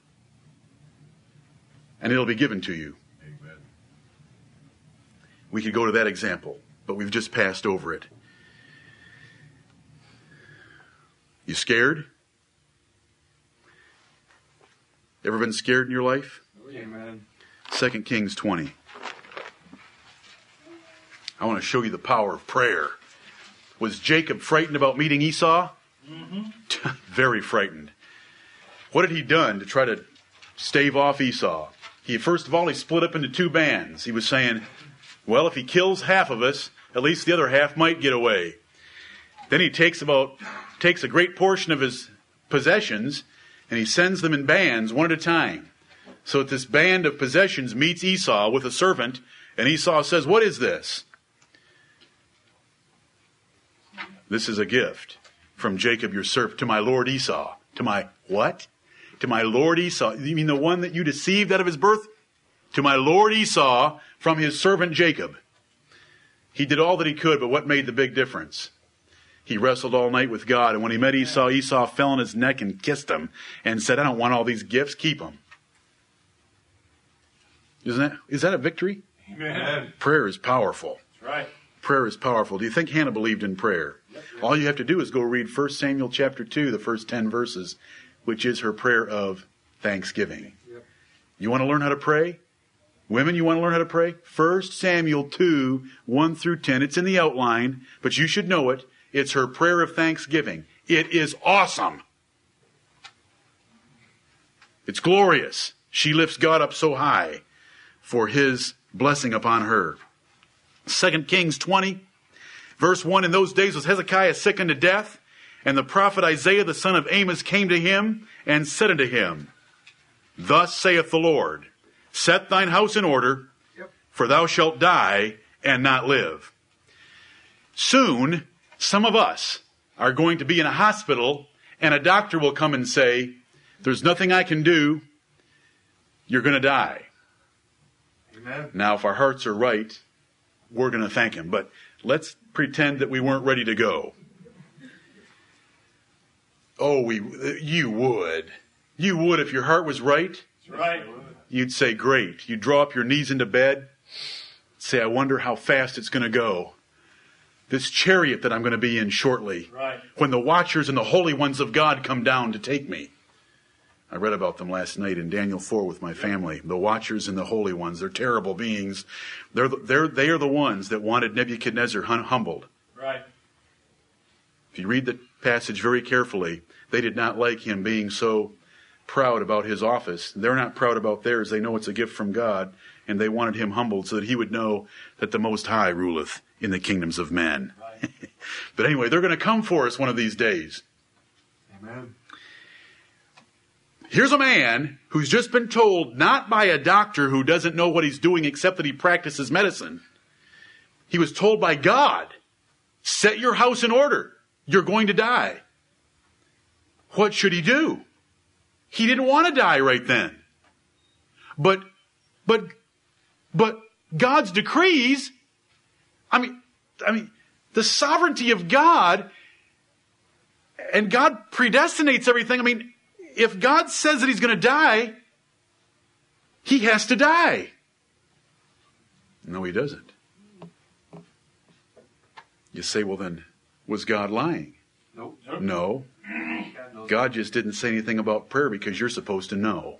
And it'll be given to you. We could go to that example, but we've just passed over it. You scared? Ever been scared in your life? Amen. 2 Kings 20. I want to show you the power of prayer. Was Jacob frightened about meeting Esau? Mm-hmm. Very frightened. What had he done to try to stave off Esau? He first of all he split up into two bands. He was saying, "Well, if he kills half of us, at least the other half might get away." Then he takes about takes a great portion of his possessions and he sends them in bands one at a time. So that this band of possessions meets Esau with a servant, and Esau says, What is this? This is a gift from Jacob your servant to my lord Esau. To my what? To my lord Esau. You mean the one that you deceived out of his birth? To my lord Esau from his servant Jacob. He did all that he could, but what made the big difference? He wrestled all night with God, and when he met Esau, Esau fell on his neck and kissed him and said, I don't want all these gifts, keep them. Isn't that, is that a victory? Amen. Prayer is powerful. That's right. Prayer is powerful. Do you think Hannah believed in prayer? All you have to do is go read 1 Samuel chapter 2, the first 10 verses, which is her prayer of thanksgiving. You want to learn how to pray? Women, you want to learn how to pray? 1 Samuel 2, 1 through 10. It's in the outline, but you should know it. It's her prayer of thanksgiving. It is awesome. It's glorious. She lifts God up so high for his blessing upon her. 2 Kings 20, verse 1 In those days was Hezekiah sick unto death, and the prophet Isaiah the son of Amos came to him and said unto him, Thus saith the Lord, Set thine house in order, for thou shalt die and not live. Soon, some of us are going to be in a hospital, and a doctor will come and say, There's nothing I can do. You're going to die. Amen. Now, if our hearts are right, we're going to thank Him. But let's pretend that we weren't ready to go. Oh, we, you would. You would if your heart was right. That's right. You'd say, Great. You'd draw up your knees into bed. Say, I wonder how fast it's going to go. This chariot that I'm going to be in shortly. Right. When the watchers and the holy ones of God come down to take me. I read about them last night in Daniel 4 with my family. The watchers and the holy ones. They're terrible beings. They're, the- they're, they are the ones that wanted Nebuchadnezzar hum- humbled. Right. If you read the passage very carefully, they did not like him being so proud about his office. They're not proud about theirs. They know it's a gift from God, and they wanted him humbled so that he would know that the Most High ruleth in the kingdoms of men. Right. But anyway, they're going to come for us one of these days. Amen. Here's a man who's just been told, not by a doctor who doesn't know what he's doing except that he practices medicine. He was told by God, set your house in order. You're going to die. What should he do? He didn't want to die right then. But, but, but God's decrees, I mean, I mean, the sovereignty of God and God predestinates everything. I mean, if God says that he's going to die, he has to die. No, he doesn't. You say, well, then, was God lying? Nope. No. God just didn't say anything about prayer because you're supposed to know.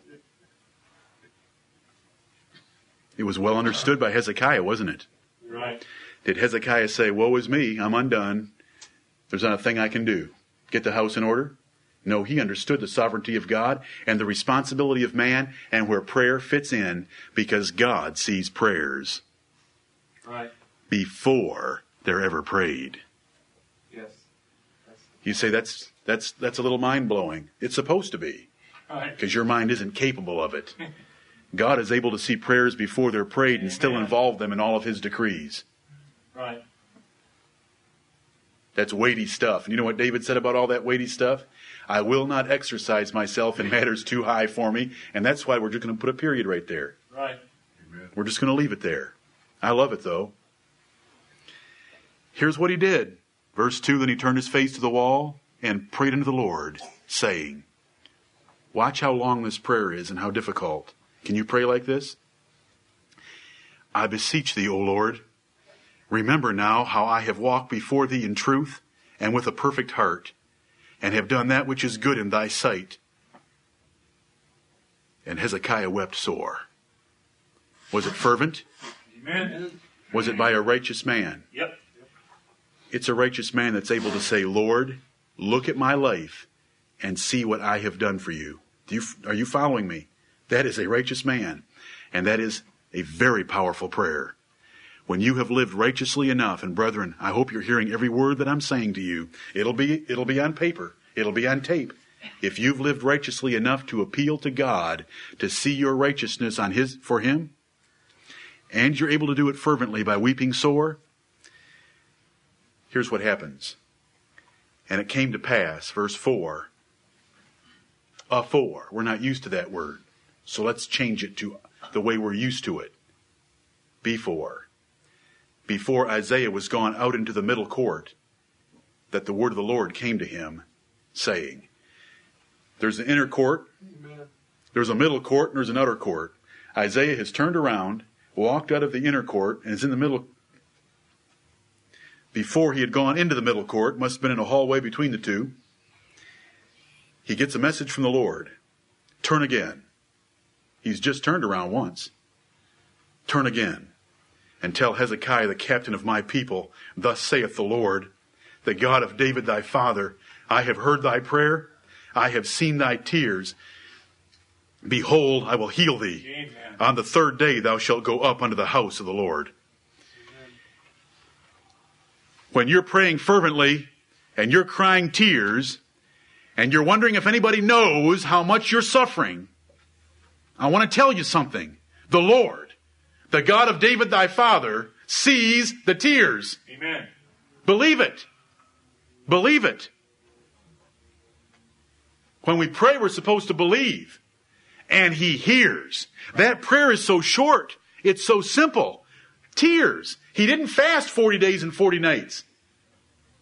It was well understood by Hezekiah, wasn't it? Right. Did Hezekiah say, Woe is me, I'm undone, there's not a thing I can do? Get the house in order? No, he understood the sovereignty of God and the responsibility of man and where prayer fits in because God sees prayers Right. before they're ever prayed. Yes. You say that's that's that's a little mind blowing. It's supposed to be. right. because your mind isn't capable of it. God is able to see prayers before they're prayed and still involve them in all of his decrees. Right. That's weighty stuff. And you know what David said about all that weighty stuff? I will not exercise myself in matters too high for me, and that's why we're just going to put a period right there. Right. We're just going to leave it there. I love it though. Here's what he did. Verse 2 Then he turned his face to the wall and prayed unto the Lord, saying, Watch how long this prayer is and how difficult. Can you pray like this? I beseech thee, O Lord, remember now how I have walked before thee in truth and with a perfect heart, and have done that which is good in thy sight. And Hezekiah wept sore. Was it fervent? Amen. Was it by a righteous man? Yep. It's a righteous man that's able to say, Lord, look at my life and see what I have done for you. Do you are you following me? That is a righteous man. And that is a very powerful prayer. When you have lived righteously enough, and brethren, I hope you're hearing every word that I'm saying to you. It'll be, it'll be on paper. It'll be on tape. If you've lived righteously enough to appeal to God to see your righteousness on His, for Him, and you're able to do it fervently by weeping sore, here's what happens. And it came to pass, verse 4, afore. We're not used to that word. So let's change it to the way we're used to it. Before. Before Isaiah was gone out into the middle court, that the word of the Lord came to him, saying, There's an inner court, Amen. there's a middle court, and there's an outer court. Isaiah has turned around, walked out of the inner court, and is in the middle. Before he had gone into the middle court, must have been in a hallway between the two. He gets a message from the Lord Turn again. He's just turned around once. Turn again and tell Hezekiah, the captain of my people, Thus saith the Lord, the God of David thy father, I have heard thy prayer, I have seen thy tears. Behold, I will heal thee. Amen. On the third day thou shalt go up unto the house of the Lord. When you're praying fervently and you're crying tears and you're wondering if anybody knows how much you're suffering, I want to tell you something. The Lord, the God of David thy father, sees the tears. Amen. Believe it. Believe it. When we pray, we're supposed to believe. And He hears. That prayer is so short. It's so simple. Tears. He didn't fast 40 days and 40 nights.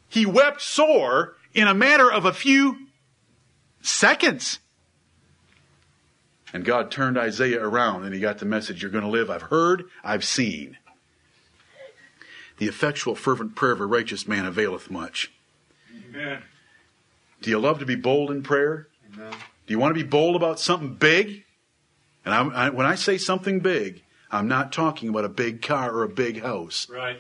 He wept sore in a matter of a few seconds. And God turned Isaiah around and he got the message, You're going to live. I've heard, I've seen. The effectual, fervent prayer of a righteous man availeth much. Amen. Do you love to be bold in prayer? Amen. Do you want to be bold about something big? And I, I, when I say something big, I'm not talking about a big car or a big house. Right.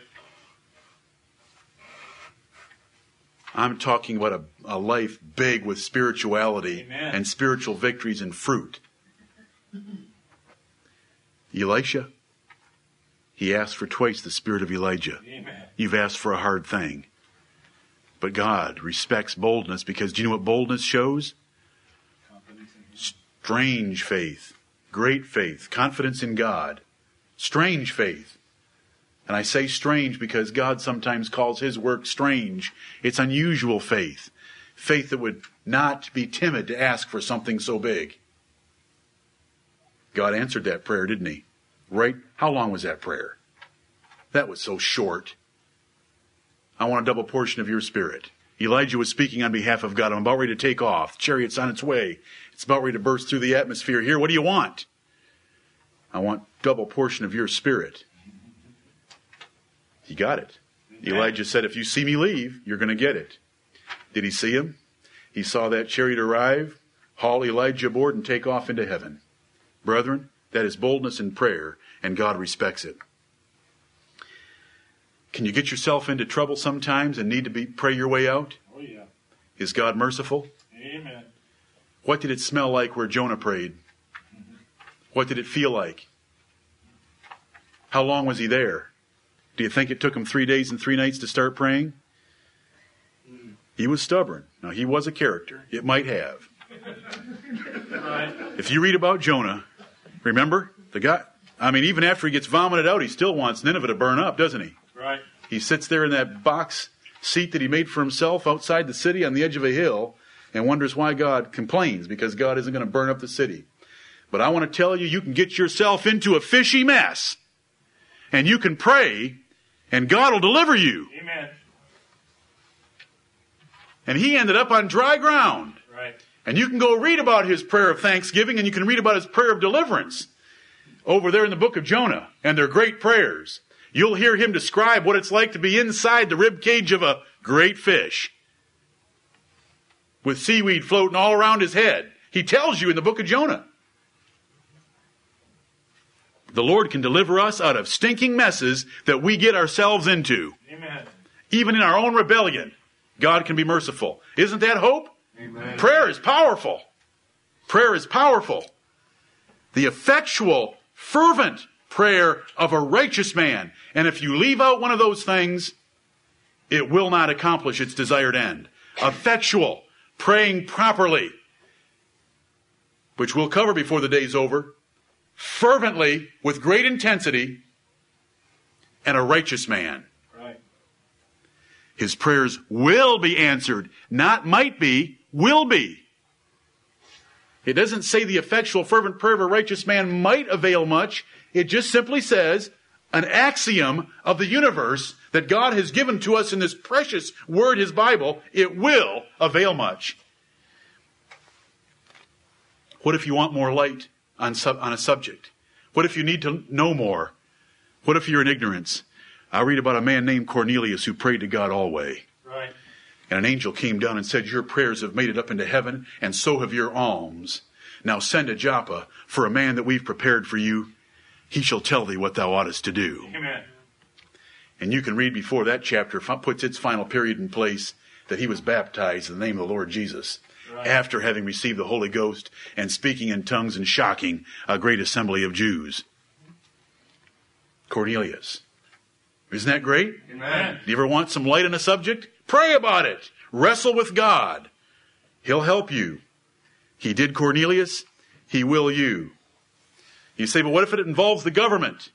I'm talking about a, a life big with spirituality Amen. and spiritual victories and fruit. Elisha, he asked for twice the spirit of Elijah. Amen. You've asked for a hard thing. But God respects boldness because do you know what boldness shows? Confidence in Him. Strange faith, great faith, confidence in God, strange faith. And I say strange because God sometimes calls his work strange. It's unusual faith. Faith that would not be timid to ask for something so big. God answered that prayer, didn't he? Right? How long was that prayer? That was so short. I want a double portion of your spirit. Elijah was speaking on behalf of God. I'm about ready to take off. The chariot's on its way. It's about ready to burst through the atmosphere here. What do you want? I want double portion of your spirit. He got it. Elijah said, if you see me leave, you're going to get it. Did he see him? He saw that chariot arrive, haul Elijah aboard, and take off into heaven. Brethren, that is boldness in prayer, and God respects it. Can you get yourself into trouble sometimes and need to be pray your way out? Oh, yeah. Is God merciful? Amen. What did it smell like where Jonah prayed? What did it feel like? How long was he there? Do you think it took him three days and three nights to start praying? He was stubborn. Now, he was a character. It might have. If you read about Jonah, remember? The guy, I mean, even after he gets vomited out, he still wants Nineveh to burn up, doesn't he? Right. He sits there in that box seat that he made for himself outside the city on the edge of a hill and wonders why God complains because God isn't going to burn up the city. But I want to tell you, you can get yourself into a fishy mess and you can pray and God will deliver you. Amen. And he ended up on dry ground. Right. And you can go read about his prayer of thanksgiving and you can read about his prayer of deliverance over there in the book of Jonah and they're great prayers. You'll hear him describe what it's like to be inside the rib cage of a great fish with seaweed floating all around his head. He tells you in the book of Jonah. The Lord can deliver us out of stinking messes that we get ourselves into. Amen. Even in our own rebellion, God can be merciful. Isn't that hope? Amen. Prayer is powerful. Prayer is powerful. The effectual, fervent prayer of a righteous man. And if you leave out one of those things, it will not accomplish its desired end. Effectual, praying properly, which we'll cover before the day's over, fervently, with great intensity, and a righteous man. Right. His prayers will be answered, not might be, will be. It doesn't say the effectual, fervent prayer of a righteous man might avail much. It just simply says an axiom of the universe that God has given to us in this precious word, His Bible. It will avail much. What if you want more light on, sub, on a subject? What if you need to know more? What if you're in ignorance? I read about a man named Cornelius who prayed to God always. Right. And an angel came down and said, Your prayers have made it up into heaven, and so have your alms. Now send to Joppa for a man that we've prepared for you. He shall tell thee what thou oughtest to do. Amen. And you can read before that chapter puts its final period in place that he was baptized in the name of the Lord Jesus. After having received the Holy Ghost and speaking in tongues and shocking a great assembly of Jews. Cornelius. Isn't that great? Amen. Do you ever want some light on a subject? Pray about it. Wrestle with God. He'll help you. He did Cornelius. He will you. You say, but what if it involves the government?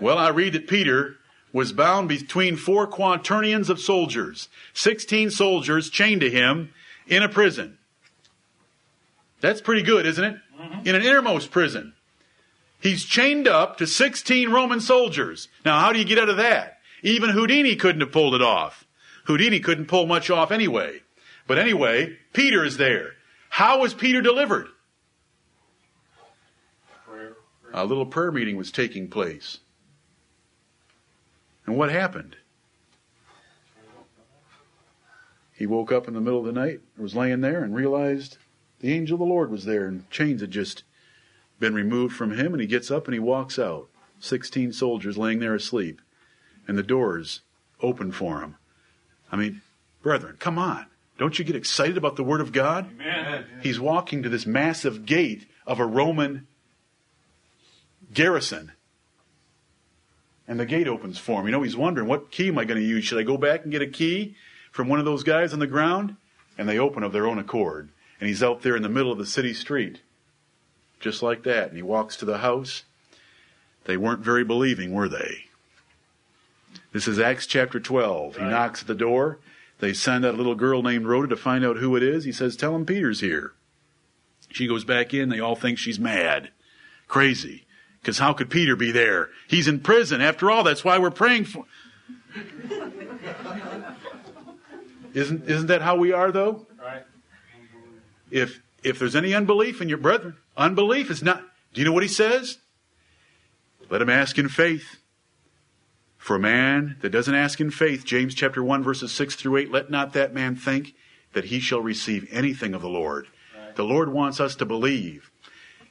Well, I read that Peter was bound between four quaternions of soldiers, 16 soldiers chained to him in a prison. That's pretty good, isn't it? Mm-hmm. In an innermost prison. He's chained up to 16 Roman soldiers. Now, how do you get out of that? Even Houdini couldn't have pulled it off. Houdini couldn't pull much off anyway. But anyway, Peter is there. How was Peter delivered? A little prayer meeting was taking place. And what happened? He woke up in the middle of the night, was laying there, and realized the angel of the Lord was there, and chains had just been removed from him, and he gets up and he walks out. Sixteen soldiers laying there asleep, and the doors open for him. I mean, brethren, come on. Don't you get excited about the Word of God? Amen. He's walking to this massive gate of a Roman garrison. And the gate opens for him. You know, he's wondering, what key am I going to use? Should I go back and get a key from one of those guys on the ground? And they open of their own accord. And he's out there in the middle of the city street just like that. And he walks to the house. They weren't very believing, were they? This is Acts chapter 12. He knocks at the door. They send out a little girl named Rhoda to find out who it is. He says, Tell him Peter's here. She goes back in. They all think she's mad, crazy. Because how could Peter be there? He's in prison. After all, that's why we're praying for. Isn't, isn't that how we are, though? Right. If, if there's any unbelief in your brethren, unbelief is not. Do you know what he says? Let him ask in faith. For a man that doesn't ask in faith, James chapter 1 verses 6 through 8, let not that man think that he shall receive anything of the Lord. Right. The Lord wants us to believe.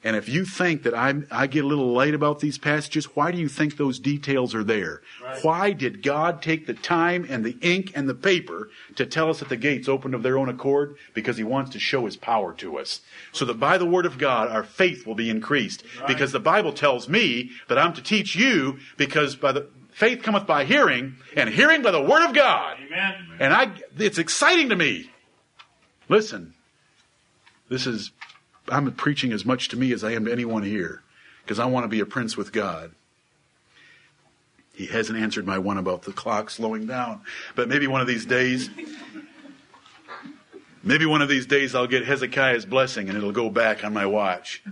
And if you think that I, I get a little light about these passages, why do you think those details are there? Right. Why did God take the time and the ink and the paper to tell us that the gates opened of their own accord? Because He wants to show His power to us. So that by the Word of God, our faith will be increased. Right. Because the Bible tells me that I'm to teach you because by the, faith cometh by hearing and hearing by the Word of God. Amen. And I, it's exciting to me. Listen, this is, I'm preaching as much to me as I am to anyone here because I want to be a prince with God. He hasn't answered my one about the clock slowing down, but maybe one of these days, maybe one of these days I'll get Hezekiah's blessing and it'll go back on my watch.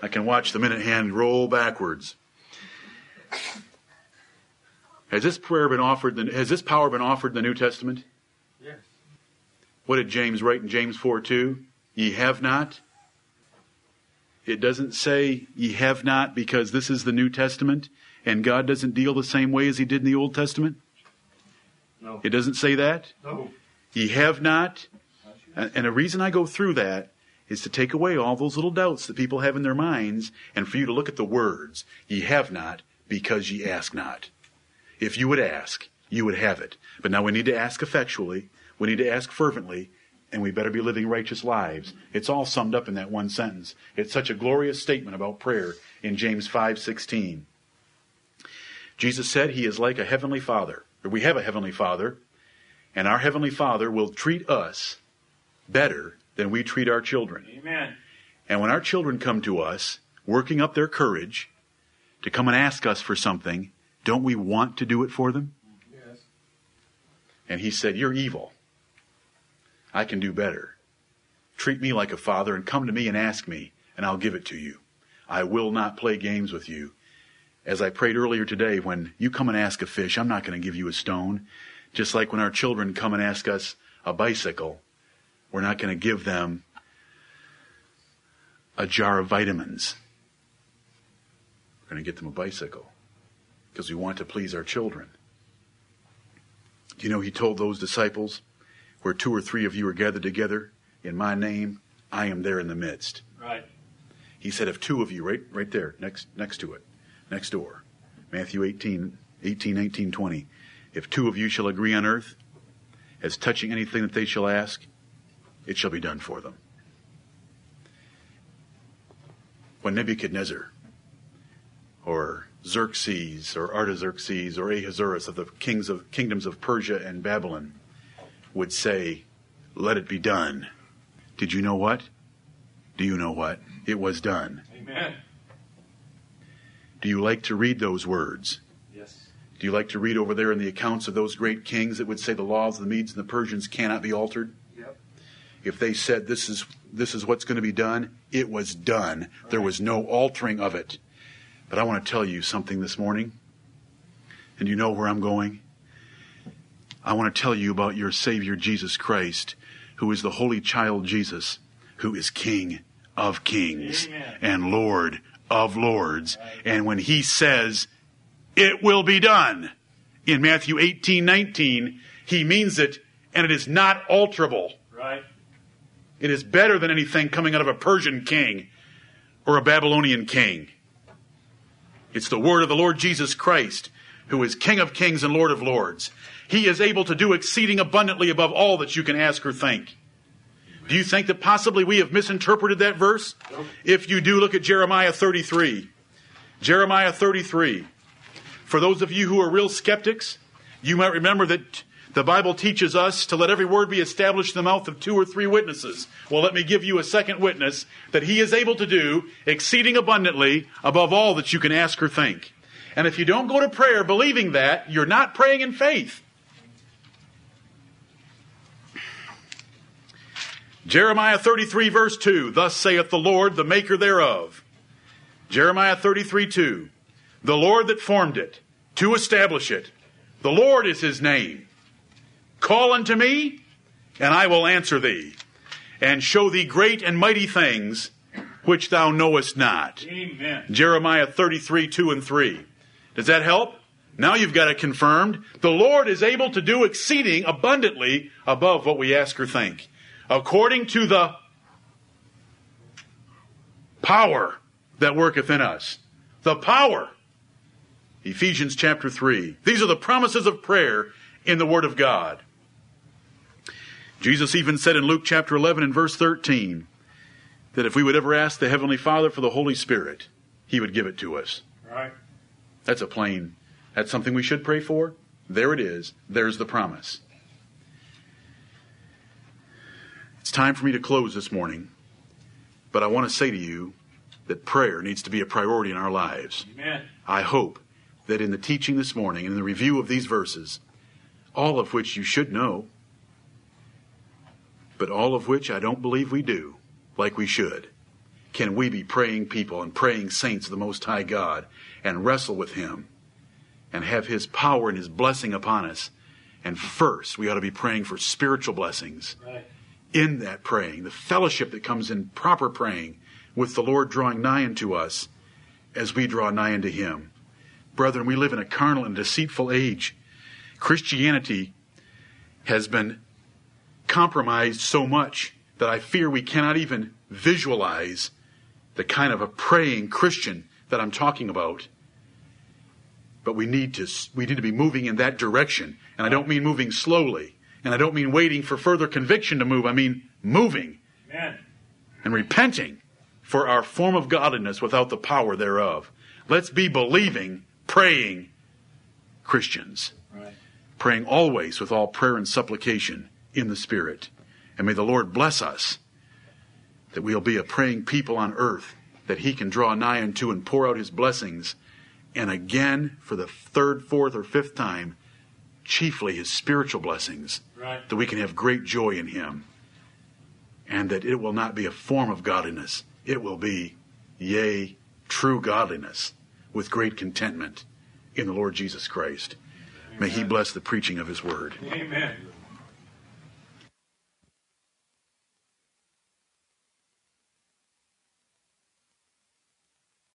I can watch the minute hand roll backwards. Has this prayer been offered? Has this power been offered in the New Testament? Yes. What did James write in James 4 2? Ye have not. It doesn't say ye have not because this is the New Testament and God doesn't deal the same way as he did in the Old Testament. No. It doesn't say that. No. Ye have not. And and the reason I go through that is to take away all those little doubts that people have in their minds and for you to look at the words. Ye have not because ye ask not. If you would ask, you would have it. But now we need to ask effectually. We need to ask fervently. And we better be living righteous lives. It's all summed up in that one sentence. It's such a glorious statement about prayer in James 5:16. Jesus said he is like a heavenly father. We have a heavenly father, and our heavenly father will treat us better than we treat our children. Amen. And when our children come to us, working up their courage to come and ask us for something, don't we want to do it for them? Yes. And he said, You're evil. I can do better. Treat me like a father and come to me and ask me, and I'll give it to you. I will not play games with you. As I prayed earlier today, when you come and ask a fish, I'm not going to give you a stone. Just like when our children come and ask us a bicycle, we're not going to give them a jar of vitamins. We're going to get them a bicycle because we want to please our children. Do you know he told those disciples, where two or three of you are gathered together in my name, I am there in the midst. Right. He said, if two of you, right, right there, next, next to it, next door, Matthew 18, 18, 19, 20. If two of you shall agree on earth, as touching anything that they shall ask, it shall be done for them. When Nebuchadnezzar, or Xerxes, or Artaxerxes, or Ahasuerus of the kings of kingdoms of Persia and Babylon, would say, "Let it be done." Did you know what? Do you know what? It was done. Amen. Do you like to read those words? Yes. Do you like to read over there in the accounts of those great kings that would say the laws of the Medes and the Persians cannot be altered? Yep. If they said this is this is what's going to be done, it was done. There was no altering of it. But I want to tell you something this morning. And you know where I'm going? I want to tell you about your Savior Jesus Christ, who is the Holy Child Jesus, who is King of kings Amen. and Lord of lords. And when he says, it will be done, in Matthew 18, 19, he means it, and it is not alterable. Right. It is better than anything coming out of a Persian king or a Babylonian king. It's the word of the Lord Jesus Christ, who is King of kings and Lord of lords. He is able to do exceeding abundantly above all that you can ask or think. Do you think that possibly we have misinterpreted that verse? If you do, look at Jeremiah 33. Jeremiah 33. For those of you who are real skeptics, you might remember that The Bible teaches us to let every word be established in the mouth of two or three witnesses. Well, let me give you a second witness that he is able to do exceeding abundantly above all that you can ask or think. And if you don't go to prayer believing that, you're not praying in faith. Jeremiah 33 verse 2, Thus saith the Lord, the maker thereof. Jeremiah 33 2, The Lord that formed it, to establish it. The Lord is his name. Call unto me, and I will answer thee, and show thee great and mighty things which thou knowest not. Amen. Jeremiah 33, 2 and 3. Does that help? Now you've got it confirmed. The Lord is able to do exceeding abundantly above what we ask or think, according to the power that worketh in us. The power. Ephesians chapter 3. These are the promises of prayer in the Word of God. Jesus even said in Luke chapter 11 and verse 13 that if we would ever ask the Heavenly Father for the Holy Spirit, He would give it to us. Right. That's a plain, that's something we should pray for. There it is. There's the promise. It's time for me to close this morning, but I want to say to you that prayer needs to be a priority in our lives. Amen. I hope that in the teaching this morning and in the review of these verses, all of which you should know, but all of which I don't believe we do like we should, can we be praying people and praying saints of the Most High God and wrestle with Him and have His power and His blessing upon us. And first, we ought to be praying for spiritual blessings Right. In that praying, the fellowship that comes in proper praying with the Lord drawing nigh unto us as we draw nigh unto Him. Brethren, we live in a carnal and deceitful age. Christianity has been compromised so much that I fear we cannot even visualize the kind of a praying Christian that I'm talking about. But we need to we need to be moving in that direction, and I don't mean moving slowly, and I don't mean waiting for further conviction to move. I mean moving Amen. and repenting for our form of godliness without the power thereof. Let's be believing, praying Christians, Right. praying always with all prayer and supplication in the Spirit. And may the Lord bless us that we'll be a praying people on earth that He can draw nigh unto and pour out His blessings. And again, for the third, fourth, or fifth time, chiefly His spiritual blessings Right. that we can have great joy in Him, and that it will not be a form of godliness. It will be, yea, true godliness with great contentment in the Lord Jesus Christ. May He bless the preaching of His word. Amen.